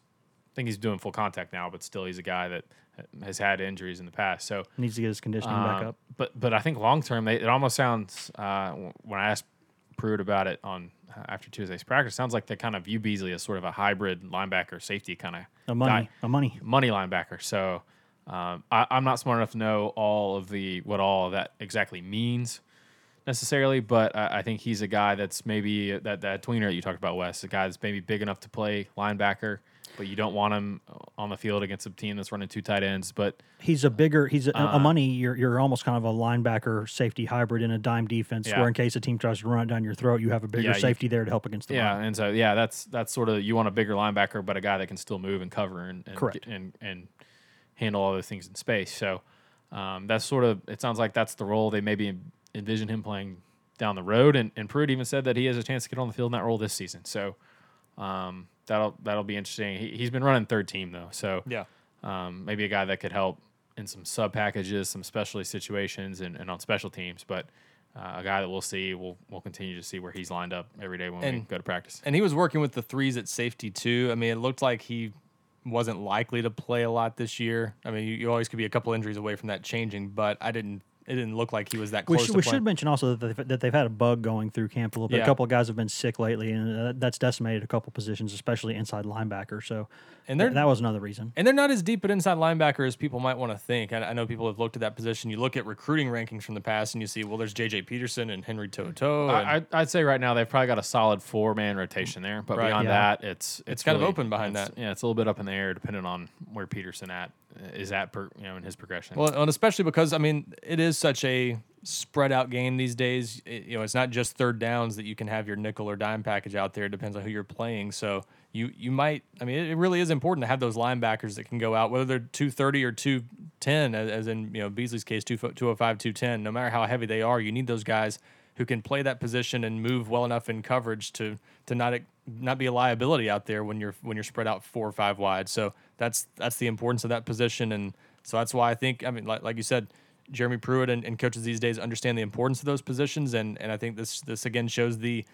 I think he's doing full contact now, but still he's a guy that has had injuries in the past. So Needs to get his conditioning back um, up. But but I think long term, it almost sounds uh, when I asked Pruitt about it on after Tuesday's practice. Sounds like they kind of view Beasley as sort of a hybrid linebacker safety kind of A money, a money. money linebacker. So um, I, I'm not smart enough to know all of the what all that exactly means necessarily, but I, I think he's a guy that's maybe that that tweener that you talked about, Wes, a guy that's maybe big enough to play linebacker, but you don't want him on the field against a team that's running two tight ends. But He's a bigger. He's a, Uh, a money. You're you're almost kind of a linebacker safety hybrid in a dime defense, Yeah. where in case a team tries to run it down your throat, you have a bigger Yeah, you- safety there to help against the yeah, run. and so yeah, that's that's sort of you want a bigger linebacker, but a guy that can still move and cover and and Correct. and, and handle all those things in space. So um, that's sort of it sounds like that's the role they maybe envision him playing down the road. And and Pruitt even said that he has a chance to get on the field in that role this season. So um, that'll that'll be interesting. He, he's been running third team though, so Yeah. um, maybe a guy that could help in some sub packages, some specialty situations, and, and on special teams. But uh, a guy that we'll see, we'll we'll continue to see where he's lined up every day when we go to practice. And he was working with the threes at safety too. I mean, it looked like he wasn't likely to play a lot this year. I mean, you, you always could be a couple injuries away from that changing, but I didn't. It didn't look like he was that We, close. should, to we should mention also that they've, that they've had a bug going through camp a little bit. Yeah. A couple of guys have been sick lately, and uh, that's decimated a couple positions, especially inside linebacker. So, And and they're- that was another reason. And they're not as deep at inside linebacker as people might want to think. I, I know people have looked at that position. You look at recruiting rankings from the past, and you see, well, there's J.J. Peterson and Henry To'oto'o. and- I, I'd- I'd say right now they've probably got a solid four man rotation there, but Right. beyond Yeah. that, it's it's, kind of open behind that. Yeah, it's a little bit up in the air depending on where Peterson at is that per, you know in his progression. Well, and especially because I mean, it is such a spread out game these days. It- you know, it's not just third downs that you can have your nickel or dime package out there. It depends on who you're playing. So you you might. I mean, it, really is important to have those linebackers that can go out, whether they're two thirty or two ten, as, in you know Beasley's case, two two hundred five, two ten. No matter how heavy they are, you need those guys who can play that position and move well enough in coverage to to not not be a liability out there when you're when you're spread out four or five wide. So that's that's the importance of that position, and so that's why I think I mean like like you said, Jeremy Pruitt and, and coaches these days understand the importance of those positions, and and I think this this again shows the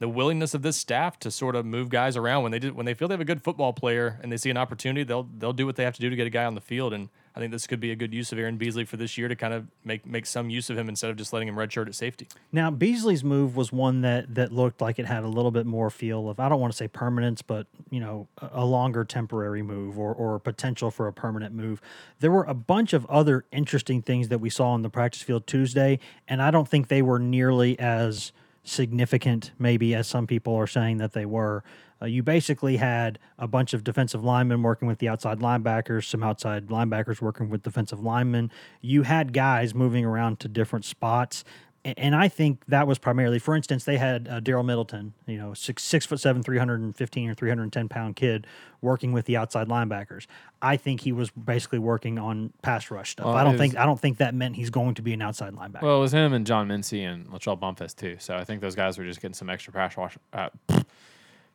the willingness of this staff to sort of move guys around. When they do when they feel they have a good football player and they see an opportunity, they'll they'll do what they have to do to get a guy on the field. And I think this could be a good use of Aaron Beasley for this year to kind of make make some use of him instead of just letting him redshirt at safety. Now Beasley's move was one that that looked like it had a little bit more feel of I don't want to say permanence, but you know a, longer temporary move or or potential for a permanent move. There were a bunch of other interesting things that we saw on the practice field Tuesday, and I don't think they were nearly as significant maybe as some people are saying that they were. Uh, you basically had a bunch of defensive linemen working with the outside linebackers, some outside linebackers working with defensive linemen. You had guys moving around to different spots. And I think that was primarily, for instance, they had uh, Darrell Middleton, you know, six six foot seven, three hundred and fifteen or three hundred and ten pound kid, working with the outside linebackers. I think he was basically working on pass rush stuff. Well, I don't it think I don't think that meant he's going to be an outside linebacker. well, it was him and John Mincey and Latrell Bumpus too. So I think those guys were just getting some extra pass rush, uh,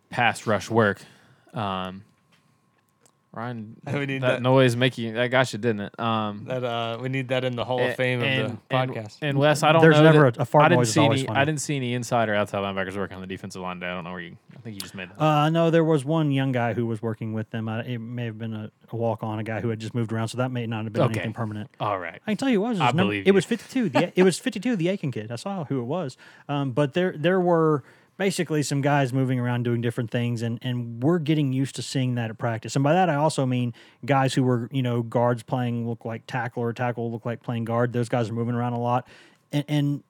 pass rush work. Um, Ryan, [LAUGHS] We need that, that- noise making that got you, didn't it? Um, That uh, we need that in the Hall of Fame of the and, podcast. And Wes, I don't There's know. never that- a- a fart I didn't noise see any. funny. I didn't see any inside or outside linebackers working on the defensive line day. I don't know where you. I think you just made that. Uh, no, there was one young guy who was working with them. Uh, it may have been a, a walk on, a guy who had just moved around, so that may not have been Okay. anything permanent. All right. I can tell you it was. I number- believe it you. was 52. The, it was 52, the Aiken kid. I saw who it was. Um, but there there were basically some guys moving around doing different things, and, and we're getting used to seeing that at practice. And by that, I also mean guys who were, you know, guards playing look like tackle or tackle look like playing guard. Those guys are moving around a lot. And, and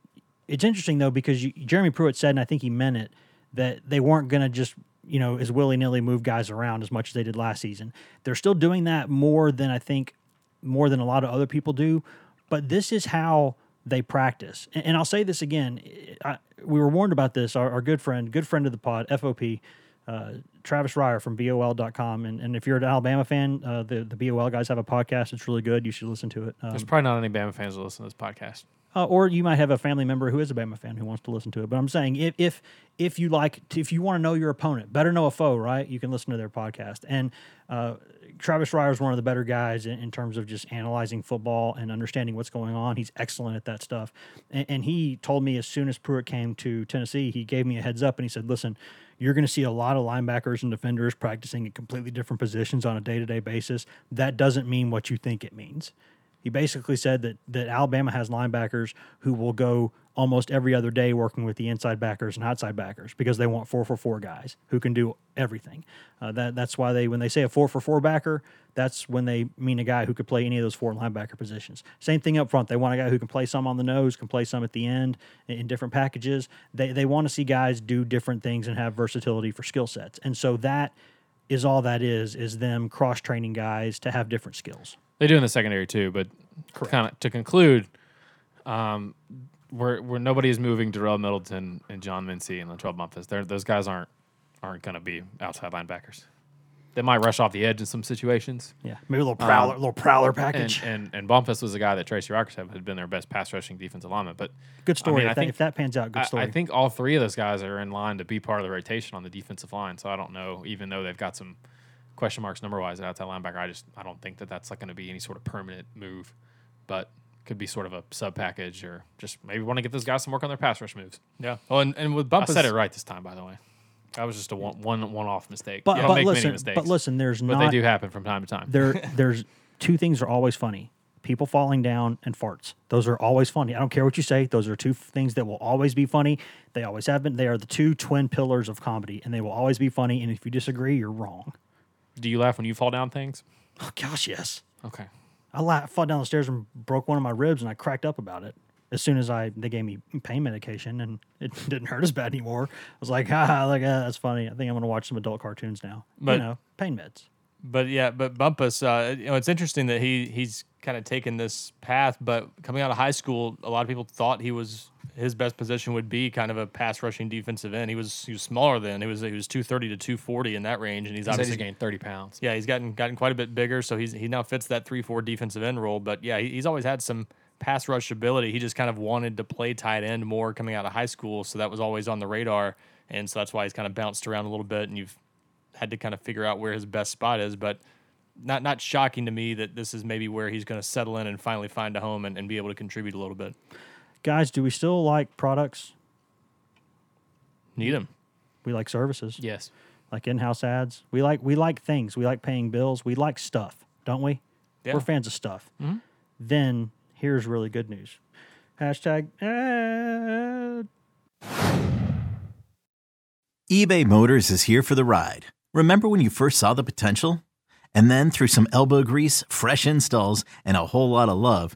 it's interesting, though, because you, Jeremy Pruitt said, and I think he meant it, that they weren't going to just you know as willy nilly move guys around as much as they did last season. They're still doing that more than I think more than a lot of other people do. But this is how they practice. And, and I'll say this again: I, we were warned about this. Our, our good friend, good friend of the pod, FOP. Uh, Travis Reier from BOL.com. And, and if you're an Alabama fan, uh, the, the BOL guys have a podcast. It's really good. You should listen to it. Um, There's probably not any Bama fans that listen to this podcast. Uh, or you might have a family member who is a Bama fan who wants to listen to it. But I'm saying if if if you like to, if you want to know your opponent, better know a foe, right? You can listen to their podcast. And uh, Travis Reier is one of the better guys in, in terms of just analyzing football and understanding what's going on. He's excellent at that stuff. And, and he told me as soon as Pruitt came to Tennessee, he gave me a heads up and he said, "Listen, you're going to see a lot of linebackers and defenders practicing at completely different positions on a day to day basis. That doesn't mean what you think it means." He basically said that that Alabama has linebackers who will go almost every other day working with the inside backers and outside backers because they want four for four guys who can do everything. Uh, that that's why they when they say a four for four backer, that's when they mean a guy who could play any of those four linebacker positions. Same thing up front. They want a guy who can play some on the nose, can play some at the end in, in different packages. They they want to see guys do different things and have versatility for skill sets. And so that is all that is is them cross training guys to have different skills. They do in the secondary too, but kind of to conclude, um, where where nobody is moving Darrell Middleton and John Mincey and Latrell Bumpus. They're, those guys aren't aren't going to be outside linebackers. They might rush off the edge in some situations. Yeah, maybe a little prowler, Um, little prowler package. and and Bumpus was a guy that Tracy Rockers had been their best pass rushing defensive lineman. But good story. I mean, I if, that, think- if that pans out, good I, story. I think all three of those guys are in line to be part of the rotation on the defensive line. So I don't know, even though they've got some question marks number wise at outside linebacker, I just I don't think that that's like going to be any sort of permanent move, but could be sort of a sub package or just maybe want to get those guys some work on their pass rush moves. Yeah. Oh, and, and with I said it right this time, by the way. That was just a one one one off mistake. but you but make listen, many mistakes, but listen, there's but not they do happen from time to time. there [LAUGHS] there's two things are always funny people falling down and farts those are always funny i don't care what you say those are two f- things that will always be funny they always have been they are the two twin pillars of comedy and they will always be funny and if you disagree you're wrong do you laugh when you fall down things? oh gosh yes Okay. i la- fell down the stairs and broke one of my ribs and i cracked up about it as soon as i they gave me pain medication and it [LAUGHS] didn't hurt as bad anymore i was like [LAUGHS] ah like ah, that's funny i think i'm gonna watch some adult cartoons now But- you know pain meds But yeah, but Bumpus, uh, you know, it's interesting that he he's kind of taken this path. But coming out of high school, a lot of people thought he was his best position would be kind of a pass rushing defensive end. He was he was smaller then. He was he was two thirty to two forty in that range, and he's He obviously he's gained thirty pounds. yeah he's gotten gotten quite a bit bigger. So he's he now fits that three four defensive end role. But yeah, he, he's always had some pass rush ability. He just kind of wanted to play tight end more coming out of high school, so that was always on the radar, and so that's why he's kind of bounced around a little bit, and you've had to kind of figure out where his best spot is. But not not shocking to me that this is maybe where he's going to settle in and finally find a home and, and be able to contribute a little bit. Guys do we still like products Need them. we like services Yes. like in-house ads. We like we like things. We like paying bills. We like stuff, don't we? Yeah. We're fans of stuff. Mm-hmm. Then here's really good news. Hashtag ad. eBay Motors is here for the ride. Remember when you first saw the potential? And then through some elbow grease, fresh installs, and a whole lot of love,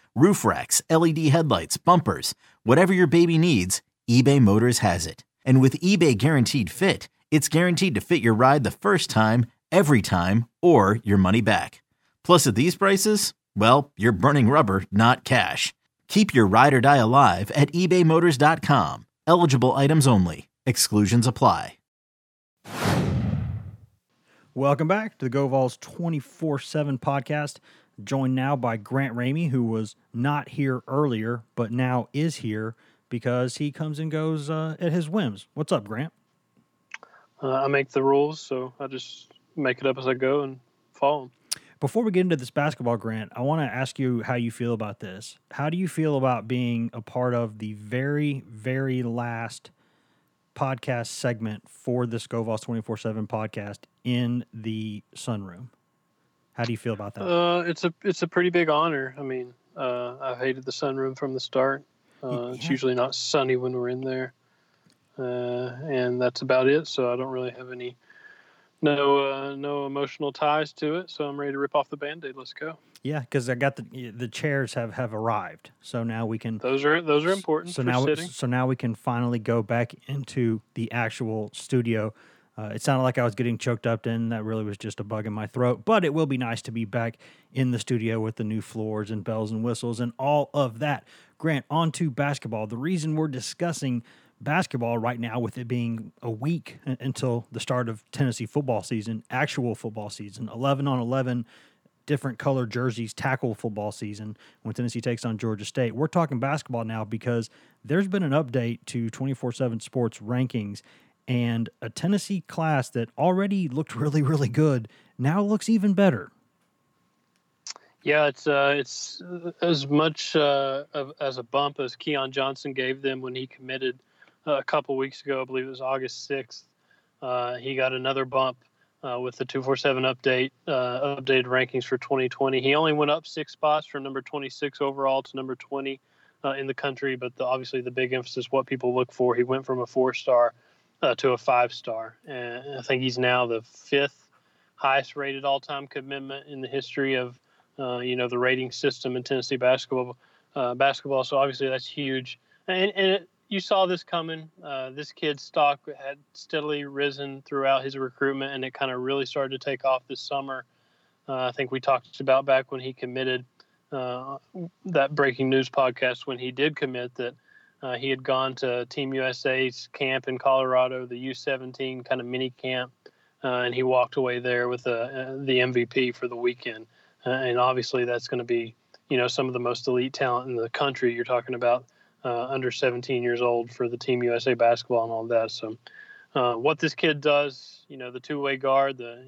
roof racks, LED headlights, bumpers, whatever your baby needs, eBay Motors has it. And with eBay Guaranteed Fit, it's guaranteed to fit your ride the first time, every time, or your money back. Plus, at these prices, well, you're burning rubber, not cash. Keep your ride or die alive at ebaymotors.com. Eligible items only. Exclusions apply. Welcome back to the GoVols 24 7 podcast. Joined now by Grant Ramey, who was not here earlier, but now is here because he comes and goes uh, at his whims. What's up, Grant? Uh, I make the rules, so I just make it up as I go and follow 'em. Before we get into this basketball grant, I want to ask you how you feel about this. How do you feel about being a part of the very, very last podcast segment for the GoVols 24 7 podcast in the sunroom? How do you feel about that? Uh, it's a it's a pretty big honor. I mean, uh, I've hated the sunroom from the start. Uh, It's usually not sunny when we're in there, uh, and that's about it. So I don't really have any no uh, no emotional ties to it. So I'm ready to rip off the band-aid. Let's go. yeah, because I got the the chairs have have arrived, so now we can. Those are those are important So for now, sitting. so now we can finally go back into the actual studio. Uh, it sounded like I was getting choked up, and that really was just a bug in my throat. But it will be nice to be back in the studio with the new floors and bells and whistles and all of that. Grant, on to basketball. The reason we're discussing basketball right now, with it being a week until the start of Tennessee football season, actual football season, 11 on 11 different color jerseys tackle football season when Tennessee takes on Georgia State. We're talking basketball now because there's been an update to 24 7 sports rankings, and a Tennessee class that already looked really, really good now looks even better. Yeah, it's uh, it's as much uh, of, as a bump as Keon Johnson gave them when he committed uh, a couple weeks ago. I believe it was August sixth. Uh, he got another bump uh, with the two four seven update uh, updated rankings for 2020. He only went up six spots from number 26 overall to number 20 in the country, but the, obviously the big emphasis what people look for. He went from a four star to a five star, and I think he's now the fifth highest rated all time commitment in the history of uh, you know the rating system in Tennessee basketball. Uh, basketball, so obviously that's huge. And, and it, you saw this coming. Uh, this kid's stock had steadily risen throughout his recruitment, and it kind of really started to take off this summer. Uh, I think we talked about back when he committed uh, that breaking news podcast when he did commit that uh, he had gone to Team USA's camp in Colorado, the U17 kind of mini camp, and he walked away there with the MVP for the weekend. Uh, and obviously that's going to be you know some of the most elite talent in the country. You're talking about uh, under 17 years old for the Team USA basketball and all that. So uh, what this kid does, you know, the two-way guard, the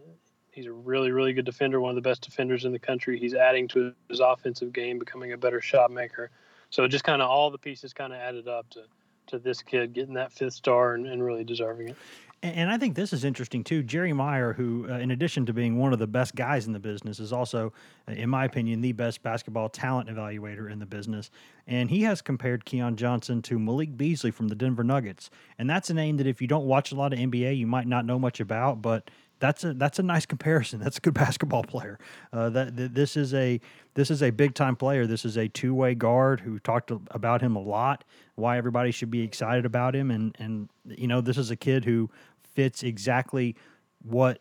he's a really really good defender, one of the best defenders in the country. He's adding to his offensive game, becoming a better shot maker. So just kind of all the pieces kind of added up to to this kid getting that fifth star and, and really deserving it. And I think this is interesting too. Jerry Meyer, who, uh, in addition to being one of the best guys in the business, is also, uh, in my opinion, the best basketball talent evaluator in the business. And he has compared Keon Johnson to Malik Beasley from the Denver Nuggets. And that's a name that if you don't watch a lot of NBA, you might not know much about, but that's a that's a nice comparison. That's a good [LAUGHS] basketball player. Uh, that, that, this is a this is a big time player. This is a two way guard who talked about him a lot. Why everybody should be excited about him, and and you know this is a kid who fits exactly what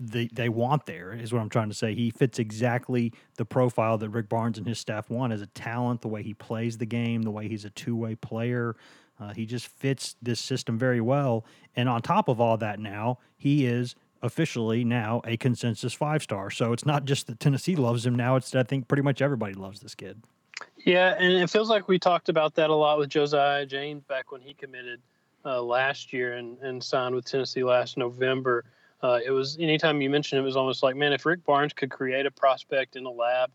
they they want there is what I'm trying to say. He fits exactly the profile that Rick Barnes and his staff want as a talent, the way he plays the game, the way he's a two way player. Uh, he just fits this system very well. And on top of all that, now he is officially now a consensus five star. So it's not just that Tennessee loves him now; it's I think pretty much everybody loves this kid. Yeah, and it feels like we talked about that a lot with Josiah James back when he committed uh, last year and, and signed with Tennessee last November. Uh, it was anytime you mentioned it, it was almost like, man, if Rick Barnes could create a prospect in a lab,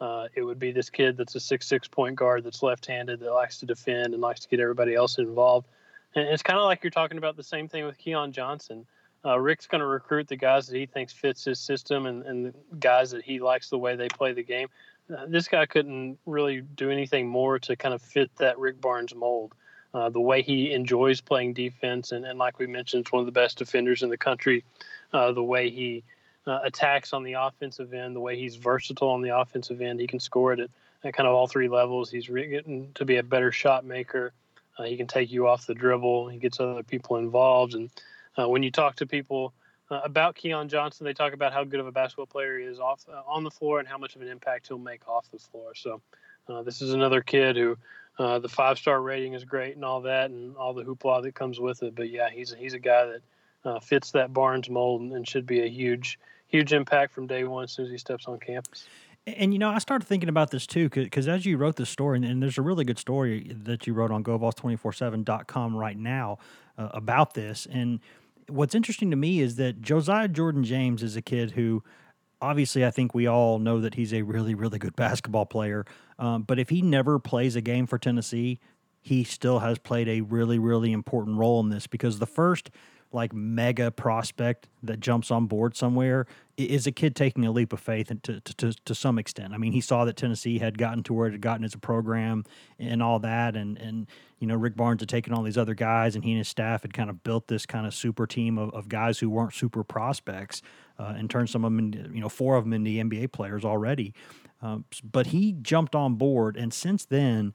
uh, it would be this kid that's a six six point guard that's left handed that likes to defend and likes to get everybody else involved. And it's kind of like you're talking about the same thing with Keon Johnson. Uh, Rick's going to recruit the guys that he thinks fits his system and, and the guys that he likes the way they play the game. Uh, this guy couldn't really do anything more to kind of fit that Rick Barnes mold. Uh, the way he enjoys playing defense, and, and like we mentioned, it's one of the best defenders in the country. Uh, the way he uh, attacks on the offensive end, the way he's versatile on the offensive end, he can score it at, at kind of all three levels. He's re- getting to be a better shot maker. Uh, he can take you off the dribble. He gets other people involved. And uh, when you talk to people uh, about Keon Johnson, they talk about how good of a basketball player he is off on the floor and how much of an impact he'll make off the floor. So this is another kid who uh, the five star rating is great and all that, and all the hoopla that comes with it. But yeah, he's a, he's a guy that uh, fits that Barnes mold and, and, should be a huge huge impact from day one as soon as he steps on campus. And you know, I started thinking about this too, because as you wrote this story, and, there's a really good story that you wrote on GoVols247.com right now uh, about this. And what's interesting to me is that Josiah Jordan James is a kid who obviously, I think we all know that he's a really, really good basketball player. Um, but if he never plays a game for Tennessee, he still has played a really, really important role in this because the first like mega prospect that jumps on board somewhere is a kid taking a leap of faith to, to, to, some extent. I mean, he saw that Tennessee had gotten to where it had gotten as a program and all that. And, and, you know, Rick Barnes had taken all these other guys and he and his staff had kind of built this kind of super team of, of guys who weren't super prospects uh, and turned some of them into, you know, four of them into NBA players already. Um, but he jumped on board. And since then,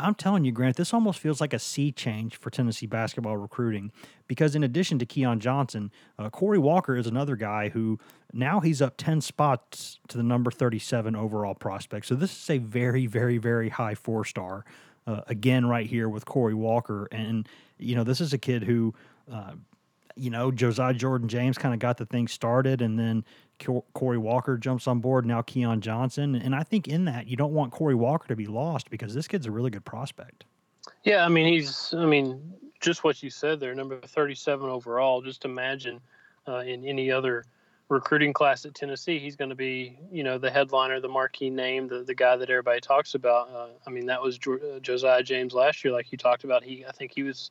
I'm telling you, Grant, this almost feels like a sea change for Tennessee basketball recruiting because in addition to Keon Johnson, uh, Corey Walker is another guy who now he's up 10 spots to the number 37 overall prospect. So this is a very, very, very high four star. Uh, again, right here with Corey Walker. And, you know, this is a kid who uh, you know, Josiah Jordan James kind of got the thing started, and then Corey Walker jumps on board. Now Keon Johnson, and I think in that you don't want Corey Walker to be lost because this kid's a really good prospect. Yeah, I mean he's, I mean just what you said there, number thirty-seven overall. Just imagine uh, in any other recruiting class at Tennessee, he's going to be, you know, the headliner, the marquee name, the, the guy that everybody talks about. Uh, I mean, that was jo- uh, Josiah James last year, like you talked about. He, I think he was,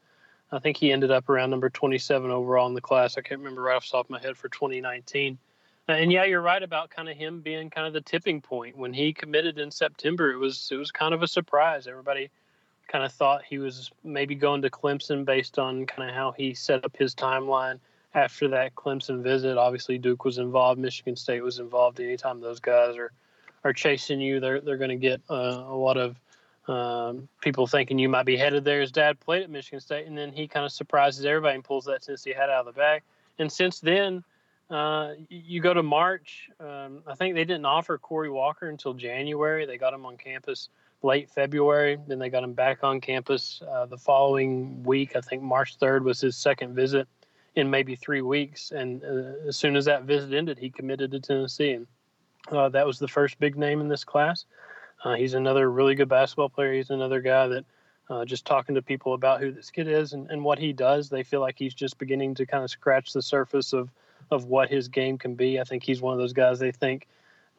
I think he ended up around number 27 overall in the class. I can't remember right off the top of my head for 2019. Uh, and yeah, you're right about kind of him being kind of the tipping point when he committed in September. It was it was kind of a surprise. Everybody kind of thought he was maybe going to Clemson based on kind of how he set up his timeline after that Clemson visit. Obviously, Duke was involved, Michigan State was involved. Anytime those guys are are chasing you, they're they're going to get uh, a lot of um, people thinking you might be headed there. His dad played at Michigan State, and then he kind of surprises everybody and pulls that Tennessee hat out of the bag. And since then, uh, you go to March. Um, I think they didn't offer Corey Walker until January. They got him on campus late February. Then they got him back on campus uh, the following week. I think March 3rd was his second visit in maybe three weeks. And uh, as soon as that visit ended, he committed to Tennessee. And uh, that was the first big name in this class. Uh, he's another really good basketball player. He's another guy that uh, just talking to people about who this kid is and, and what he does, they feel like he's just beginning to kind of scratch the surface of, of what his game can be. I think he's one of those guys they think,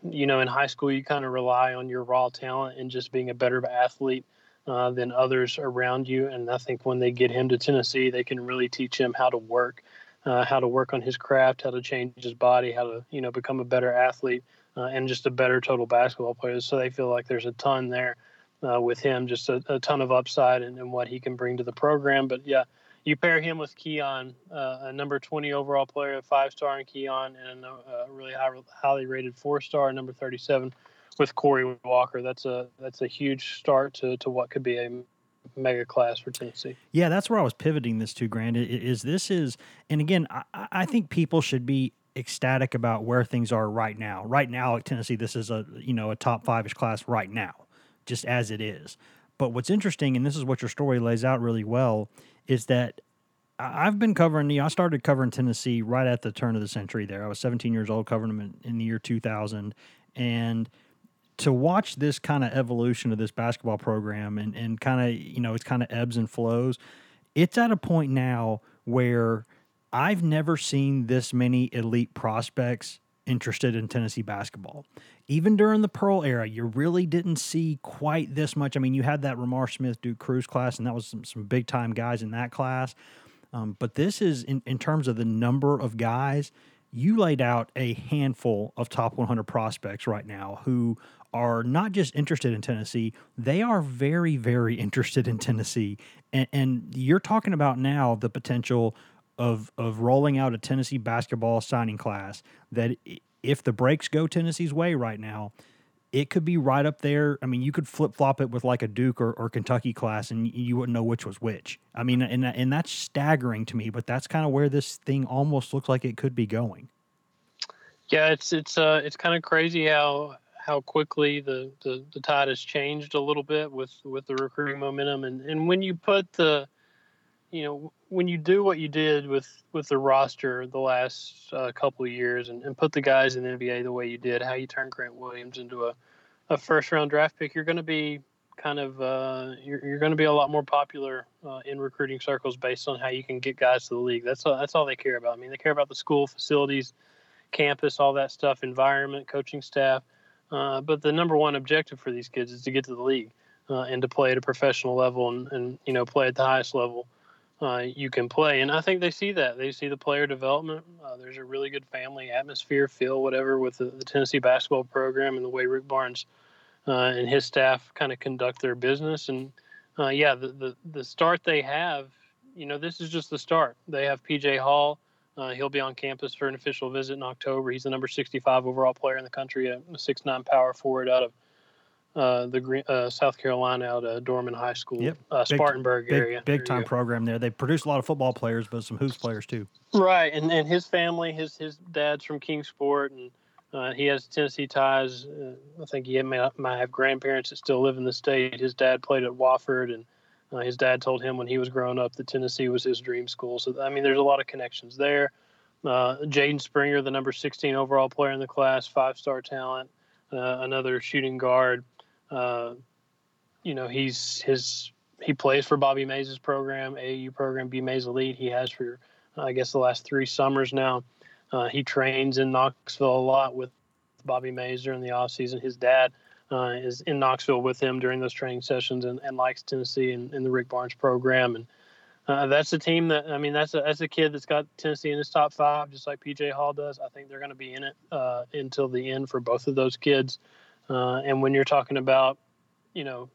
you know, in high school, you kind of rely on your raw talent and just being a better athlete uh, than others around you. And I think when they get him to Tennessee, they can really teach him how to work, uh, how to work on his craft, how to change his body, how to you know become a better athlete, uh, and just a better total basketball player. So they feel like there's a ton there uh, with him, just a, a ton of upside and, and, what he can bring to the program. But yeah. You pair him with Keon, uh, a number 20 overall player, a five star in Keon, and a, really high, highly rated four star, number 37 with Corey Walker. That's a that's a huge start to, to what could be a mega class for Tennessee. Yeah, that's where I was pivoting this to, Grant. Is this is, and again, I, I think people should be ecstatic about where things are right now. Right now at Tennessee, this is a you know a top five ish class right now, just as it is. But what's interesting, and this is what your story lays out really well, is that I've been covering. You know, I started covering Tennessee right at the turn of the century. There, I was 17 years old covering them in, in the year 2000, and to watch this kind of evolution of this basketball program and, and kind of, you know, it's kind of ebbs and flows, it's at a point now where I've never seen this many elite prospects interested in Tennessee basketball. Even during the Pearl era, you really didn't see quite this much. I mean, you had that Ramar Smith Duke Crews class, and that was some, some big time guys in that class. Um, but this is, in, in terms of the number of guys, you laid out a handful of top 100 prospects right now who are not just interested in Tennessee, they are very, very [LAUGHS] interested in Tennessee. And, and you're talking about now the potential of of rolling out a Tennessee basketball signing class that if the breaks go Tennessee's way right now, it could be right up there. I mean, you could flip flop it with like a Duke or, or Kentucky class, and you wouldn't know which was which. I mean, and and that's staggering to me. But that's kind of where this thing almost looks like it could be going. Yeah, it's it's uh it's kind of crazy how how quickly the, the, the tide has changed a little bit with, with the recruiting momentum. And, and when you put the, you know, when you do what you did with, with the roster the last uh, couple of years and, and put the guys in the NBA the way you did, how you turn Grant Williams into a, a first round draft pick, you're going to be kind of, uh, you're, you're going to be a lot more popular uh, in recruiting circles based on how you can get guys to the league. That's all, that's all they care about. I mean, they care about the school facilities, campus, all that stuff, environment, coaching staff uh, but the number one objective for these kids is to get to the league uh, and to play at a professional level and, and you know play at the highest level uh, you can play. And I think they see that. They see the player development. Uh, there's a really good family atmosphere, feel, whatever, with the, the Tennessee basketball program and the way Rick Barnes uh, and his staff kind of conduct their business. And yeah, the, the the start they have, you know, this is just the start. They have PJ Hall. Uh, he'll be on campus for an official visit in October. He's the number 65 overall player in the country, a, six nine power forward out of uh, the uh, South Carolina out of Dorman High School, yep. Uh, Spartanburg big, area. Big, time program there. They produce a lot of football players, but some hoops players too. Right, and and his family, his his dad's from Kingsport, and uh, he has Tennessee ties. Uh, I think he may, might have grandparents that still live in the state. His dad played at Wofford, and Uh, his dad told him when he was growing up that Tennessee was his dream school. So I mean, there's a lot of connections there. Uh, Jaden Springer, the number 16 overall player in the class, five-star talent, uh, another shooting guard. Uh, you know, he's his he plays for Bobby Maze' program, AAU program, B Maze Elite. He has for I guess the last three summers now. Uh, he trains in Knoxville a lot with Bobby Maze during the off season. His dad uh, is in Knoxville with him during those training sessions and, and likes Tennessee and, and the Rick Barnes program. And uh, that's a team that I mean that's a that's a kid that's got Tennessee in his top five, just like PJ Hall does. I think they're going to be in it uh, until the end for both of those kids. Uh, and when you're talking about, you know,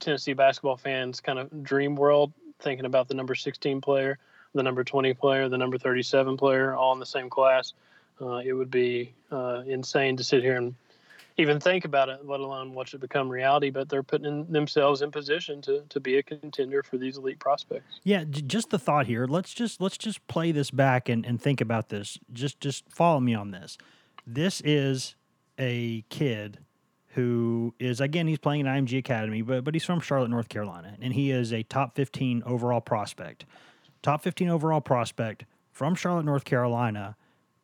Tennessee basketball fans, kind of dream world, thinking about the number 16 player, the number 20 player, the number 37 player, all in the same class, uh, it would be uh, insane to sit here and even think about it, let alone watch it become reality. But they're putting themselves in position to to be a contender for these elite prospects. Yeah, just the thought here. Let's just let's just play this back and, and think about this. Just just follow me on this. This is a kid who is again he's playing at IMG Academy, but but he's from Charlotte, North Carolina, and he is a top 15 overall prospect. Top 15 overall prospect from Charlotte, North Carolina,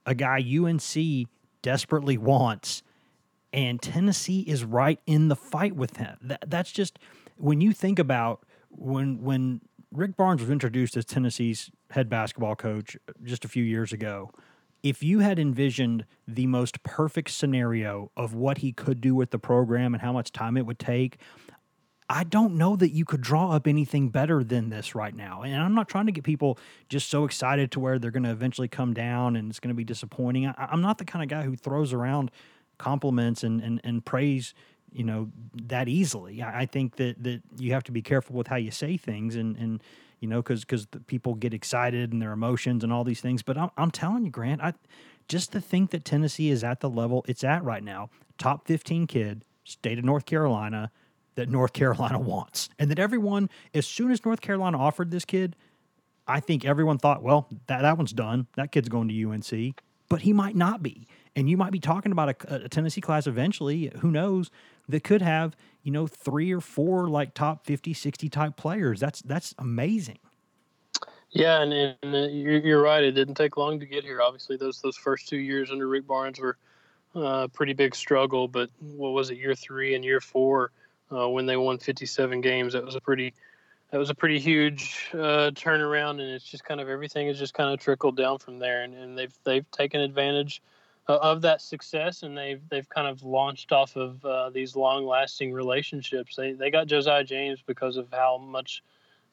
a guy UNC desperately wants and Tennessee is right in the fight with him. That, that's just when you think about when when Rick Barnes was introduced as Tennessee's head basketball coach just a few years ago. If you had envisioned the most perfect scenario of what he could do with the program and how much time it would take, I don't know that you could draw up anything better than this right now. And I'm not trying to get people just so excited to where they're going to eventually come down and it's going to be disappointing. I, am not the kind of guy who throws around compliments and, and, and praise you know that easily I, I, think that that you have to be careful with how you say things and and you know because because people get excited and their emotions and all these things. But I'm, I'm telling you grant i just to think that tennessee is at the level it's at right now top 15 kid state of north carolina that north carolina [LAUGHS] wants. And that everyone as soon as north carolina offered this kid i think everyone thought well that, that one's done. That kid's going to unc but he might not be. And you might be talking about a, a Tennessee class eventually, who knows, that could have, you know, three or four like top 50, 60 type players. That's that's amazing. Yeah, and, and uh, you're, right. It didn't take long to get here. Obviously, those those first two years under Rick Barnes were a uh, pretty big struggle. But what was it, year three and year four, uh, when they won 57 games? That was a pretty that was a pretty huge uh, turnaround, and it's just kind of everything has just kind of trickled down from there. And, and they've they've taken advantage of that success, and they've they've kind of launched off of uh, these long lasting relationships. They they got Josiah James because of how much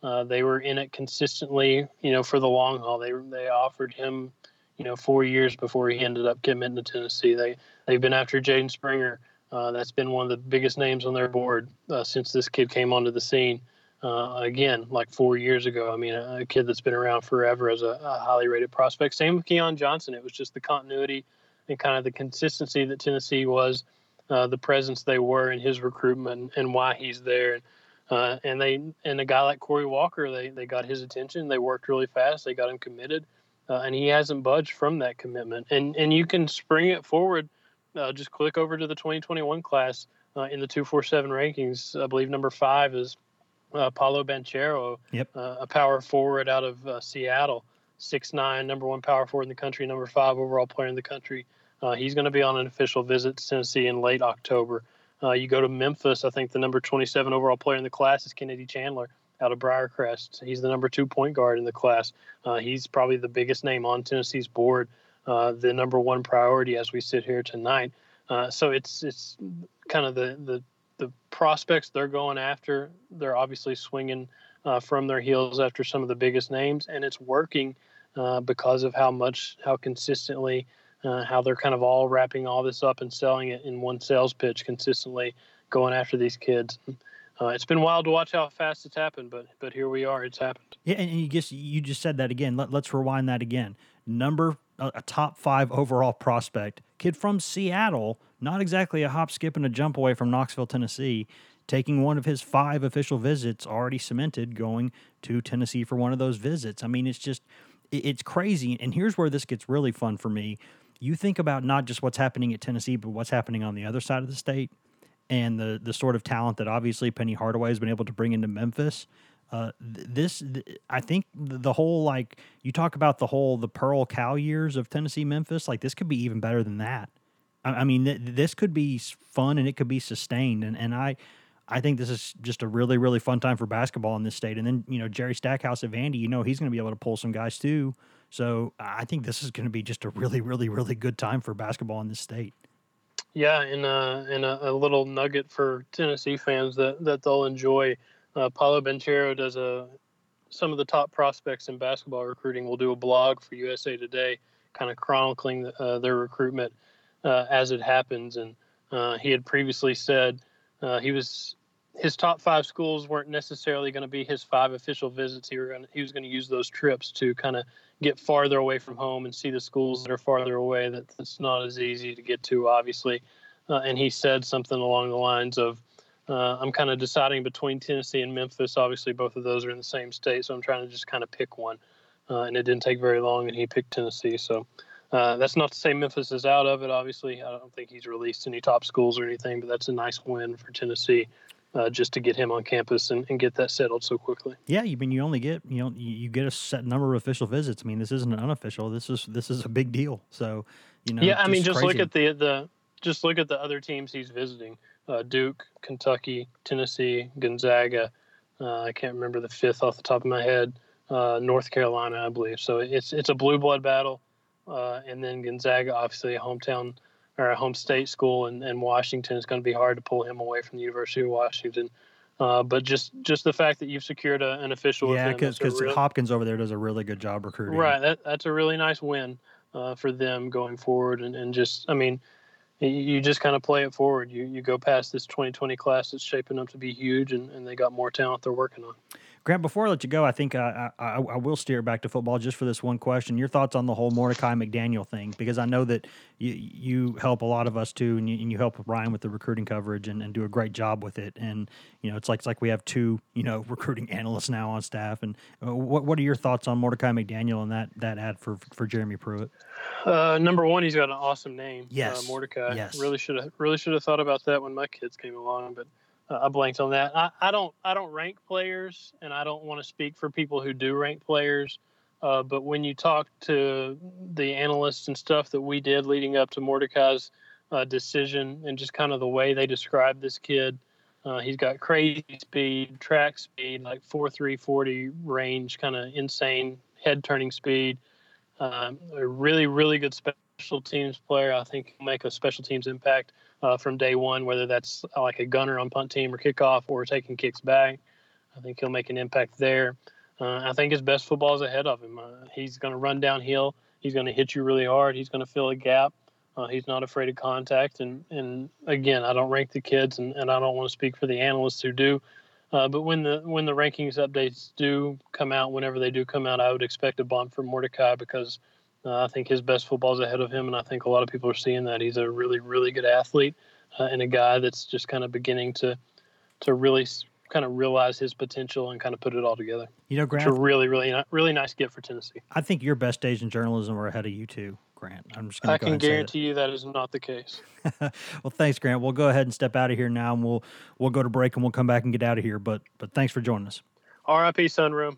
uh, they were in it consistently, you know, for the long haul. They they offered him, you know, four years before he ended up committing to Tennessee. They they've been after Jaden Springer. Uh, that's been one of the biggest names on their board uh, since this kid came onto the scene. Uh, again, like four years ago. I mean, a, a, kid that's been around forever as a, a highly rated prospect. Same with Keon Johnson. It was just the continuity and kind of the consistency that Tennessee was, uh, the presence they were in his recruitment and why he's there. And, uh, and they and a guy like Corey Walker, they they got his attention. They worked really fast. They got him committed, uh, and he hasn't budged from that commitment. And and you can spring it forward. Uh, just click over to the 2021 class uh, in the 247 rankings. I believe number five is uh, Paolo Banchero, yep. a power forward out of Seattle six nine, number one power forward in the country, number five overall player in the country. Uh, he's going to be on an official visit to Tennessee in late October. Uh, you go to Memphis. I think the number 27 overall player in the class is Kennedy Chandler out of Briarcrest. He's the number two point guard in the class. Uh, he's probably the biggest name on Tennessee's board, uh, the number one priority as we sit here tonight. Uh, so it's it's kind of the the the prospects they're going after. They're obviously swinging uh, from their heels after some of the biggest names, and it's working because of how much, how consistently, uh, how they're kind of all wrapping all this up and selling it in one sales pitch consistently, going after these kids. Uh, it's been wild to watch how fast it's happened, but but here we are. It's happened. Yeah, and you just you just said that again. Let, us rewind that again. Number a, a, top five overall prospect, kid from Seattle, not exactly a hop, skip, and a jump away from Knoxville, Tennessee taking one of his five official visits already cemented going to Tennessee for one of those visits. I mean, it's just it's crazy. And here's where this gets really fun for me. You think about not just what's happening at Tennessee, but what's happening on the other side of the state. and the the sort of talent that obviously Penny Hardaway has been able to bring into Memphis. Uh, th- this, th- I think, the, whole like you talk about the whole the Pearl Cal years of Tennessee Memphis, like this could be even better than that. I, I mean, th- this could be fun and it could be sustained, and and I, I think this is just a really really fun time for basketball in this state. And then you know Jerry Stackhouse of Vandy, you know he's going to be able to pull some guys too. So I think this is going to be just a really really really good time for basketball in this state. Yeah, and uh, and a, a little nugget for Tennessee fans that that they'll enjoy. Uh, Paolo Banchero does a some of the top prospects in basketball recruiting. will do a blog for USA Today, kind of chronicling uh, their recruitment uh, as it happens. And uh, he had previously said uh, he was his top five schools weren't necessarily going to be his five official visits. He, gonna, he was going to use those trips to kind of get farther away from home and see the schools that are farther away. That, that's not as easy to get to, obviously. Uh, and he said something along the lines of, uh, I'm kind of deciding between Tennessee and Memphis. Obviously, both of those are in the same state, so I'm trying to just kind of pick one. Uh, and it didn't take very long, and he picked Tennessee. So uh, that's not to say Memphis is out of it. Obviously, I don't think he's released any top schools or anything, but that's a nice win for Tennessee. Uh, just to get him on campus and, and get that settled so quickly. Yeah, you mean you only get you know you get a set number of official visits. I mean this isn't an unofficial. This is this is a big deal. So you know. yeah, I mean, just look at the the just look at the other teams he's visiting: uh, Duke, Kentucky, Tennessee, Gonzaga. Uh, I can't remember the fifth off the top of my head. Uh, North Carolina, I believe. So it's it's a blue blood battle, uh, and then Gonzaga, obviously a hometown or a home state school, and, and Washington is going to be hard to pull him away from the University of Washington. Uh, but just just the fact that you've secured a, an official, Yeah, because that's a real- Hopkins over there does a really good job recruiting. Right. That, that's a really nice win uh, for them going forward. And, and just, I mean, you, you just kind of play it forward. You, you go past this 2020 class that's shaping up to be huge, and, and they got more talent they're working on. Grant, before I let you go, I think uh, I, I, I will steer back to football just for this one question. Your thoughts on the whole Mordecai McDaniel thing, because I know that you, you help a lot of us too, and you, and you help Ryan with the recruiting coverage and, and do a great job with it. And you know, it's like it's like we have two you know [LAUGHS] recruiting analysts now on staff. And uh, what what are your thoughts on Mordecai McDaniel and that that ad for for Jeremy Pruitt? Uh, number one, he's got an awesome name. Yes. Uh, Mordecai. Yes. Really should have really should have thought about that when my kids came along, but I blanked on that. I, I don't I don't rank players, and I don't want to speak for people who do rank players. Uh, but when you talk to the analysts and stuff that we did leading up to Mordecai's uh, decision, and just kind of the way they described this kid, uh, he's got crazy speed, track speed, like four three forty range, kind of insane head turning speed. Um, a really, really good special teams player. I think he'll make a special teams impact uh, from day one, whether that's uh, like a gunner on punt team or kickoff or taking kicks back. I think he'll make an impact there. Uh, I think his best football is ahead of him. Uh, he's going to run downhill. He's going to hit you really hard. He's going to fill a gap. Uh, he's not afraid of contact. And, and again, I don't rank the kids, and, and I don't want to speak for the analysts who do. Uh, but when the when the rankings updates do come out, whenever they do come out, I would expect a bump from Mordecai because uh, I think his best football is ahead of him, and I think a lot of people are seeing that he's a really really good athlete uh, and a guy that's just kind of beginning to to really kind of realize his potential and kind of put it all together. You know, It's Grant, a really really really nice gift for Tennessee. I think your best days in journalism are ahead of you too, Grant. I'm just going I to go can say that. guarantee you that is not the case. [LAUGHS] well, thanks, Grant. We'll go ahead and step out of here now, and we'll we'll go to break, and we'll come back and get out of here. But but thanks for joining us. R.I.P. Sunroom.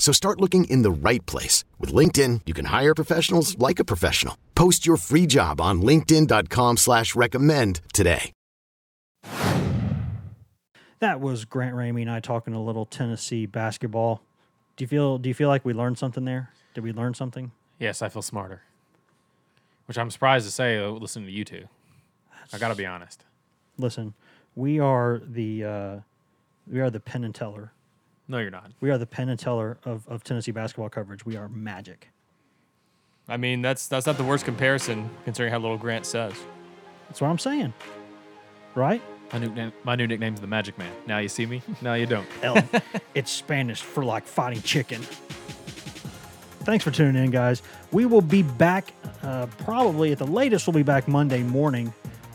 So start looking in the right place. With LinkedIn, you can hire professionals like a professional. Post your free job on linkedin.com slash recommend today. That was Grant Ramey and I talking a little Tennessee basketball. Do you feel Do you feel like we learned something there? Did we learn something? Yes, I feel smarter. Which I'm surprised to say, uh, listening to you two. I got to be honest. Listen, we are the uh, we are the Penn and Teller. No, you're not. We are the Penn and Teller of, of Tennessee basketball coverage. We are magic. I mean, that's that's not the worst comparison considering how little Grant says. That's what I'm saying. Right? My new, na- my new nickname's the Magic Man. Now you see me. Now you don't. El, [LAUGHS] it's Spanish for like fighting chicken. Thanks for tuning in, guys. We will be back uh, probably at the latest. We'll be back Monday morning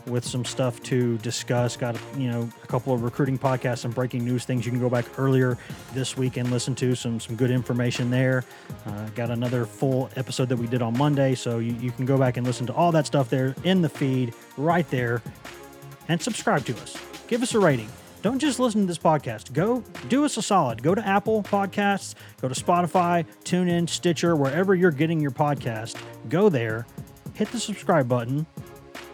with some stuff to discuss. Got you know a couple of recruiting podcasts and breaking news things you can go back earlier this week and listen to some some good information there. Uh, got another full episode that we did on Monday, so you, you can go back and listen to all that stuff there in the feed right there, and subscribe to us. Give us a rating. Don't just listen to this podcast. Go do us a solid. Go to Apple Podcasts, go to Spotify, TuneIn, Stitcher, wherever you're getting your podcast. Go there, hit the subscribe button,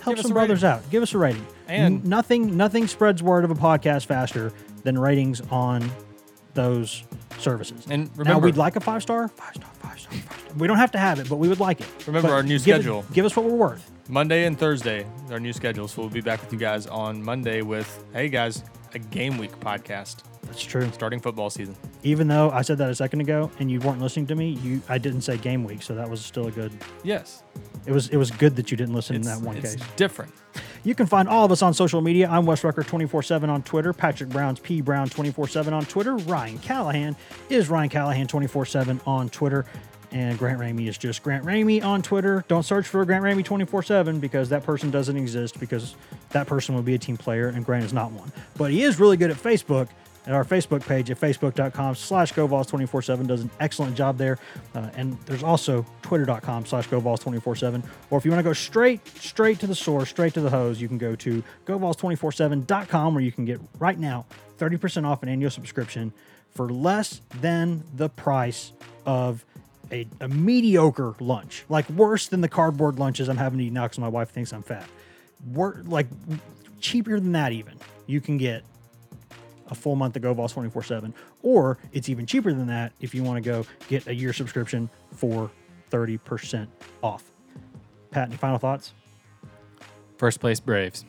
help some brothers rating. out. Give us a rating. And- N- nothing nothing spreads word of a podcast faster than ratings on those services. And now remember- we'd like a five star, five star, five star, five star. We don't have to have it, but we would like it. Remember But our new give it- schedule. give us what we're worth. Monday and Thursday, our new schedule. So we'll be back with you guys on Monday with, hey guys, a game week podcast That's true. starting football season. Even though I said that a second ago and you weren't listening to me, you I didn't say game week, so that was still a good. Yes, It was it was good that you didn't listen it's, in that one it's case. different. You can find all of us on social media. I'm Wes Rucker 24 7 on Twitter. Patrick Brown's P Brown 24 7 on Twitter. Ryan Callahan is Ryan Callahan 24 7 on Twitter. And Grant Ramey is just Grant Ramey on Twitter. Don't search for Grant Ramey 24 7 because that person doesn't exist because that person would be a team player and Grant is not one. But he is really good at Facebook. At our Facebook page at facebook.com slash GoVols247 does an excellent job there. Uh, and there's also twitter.com slash GoVols247. Or if you want to go straight, straight to the source, straight to the hose, you can go to GoVols247.com where you can get right now 30% off an annual subscription for less than the price of a, a mediocre lunch, like worse than the cardboard lunches I'm having to eat now because my wife thinks I'm fat. Wor- like cheaper than that, even. You can get a full month of GoVols 24 7. Or it's even cheaper than that if you want to go get a year subscription for 30% off. Pat, any final thoughts? First place Braves.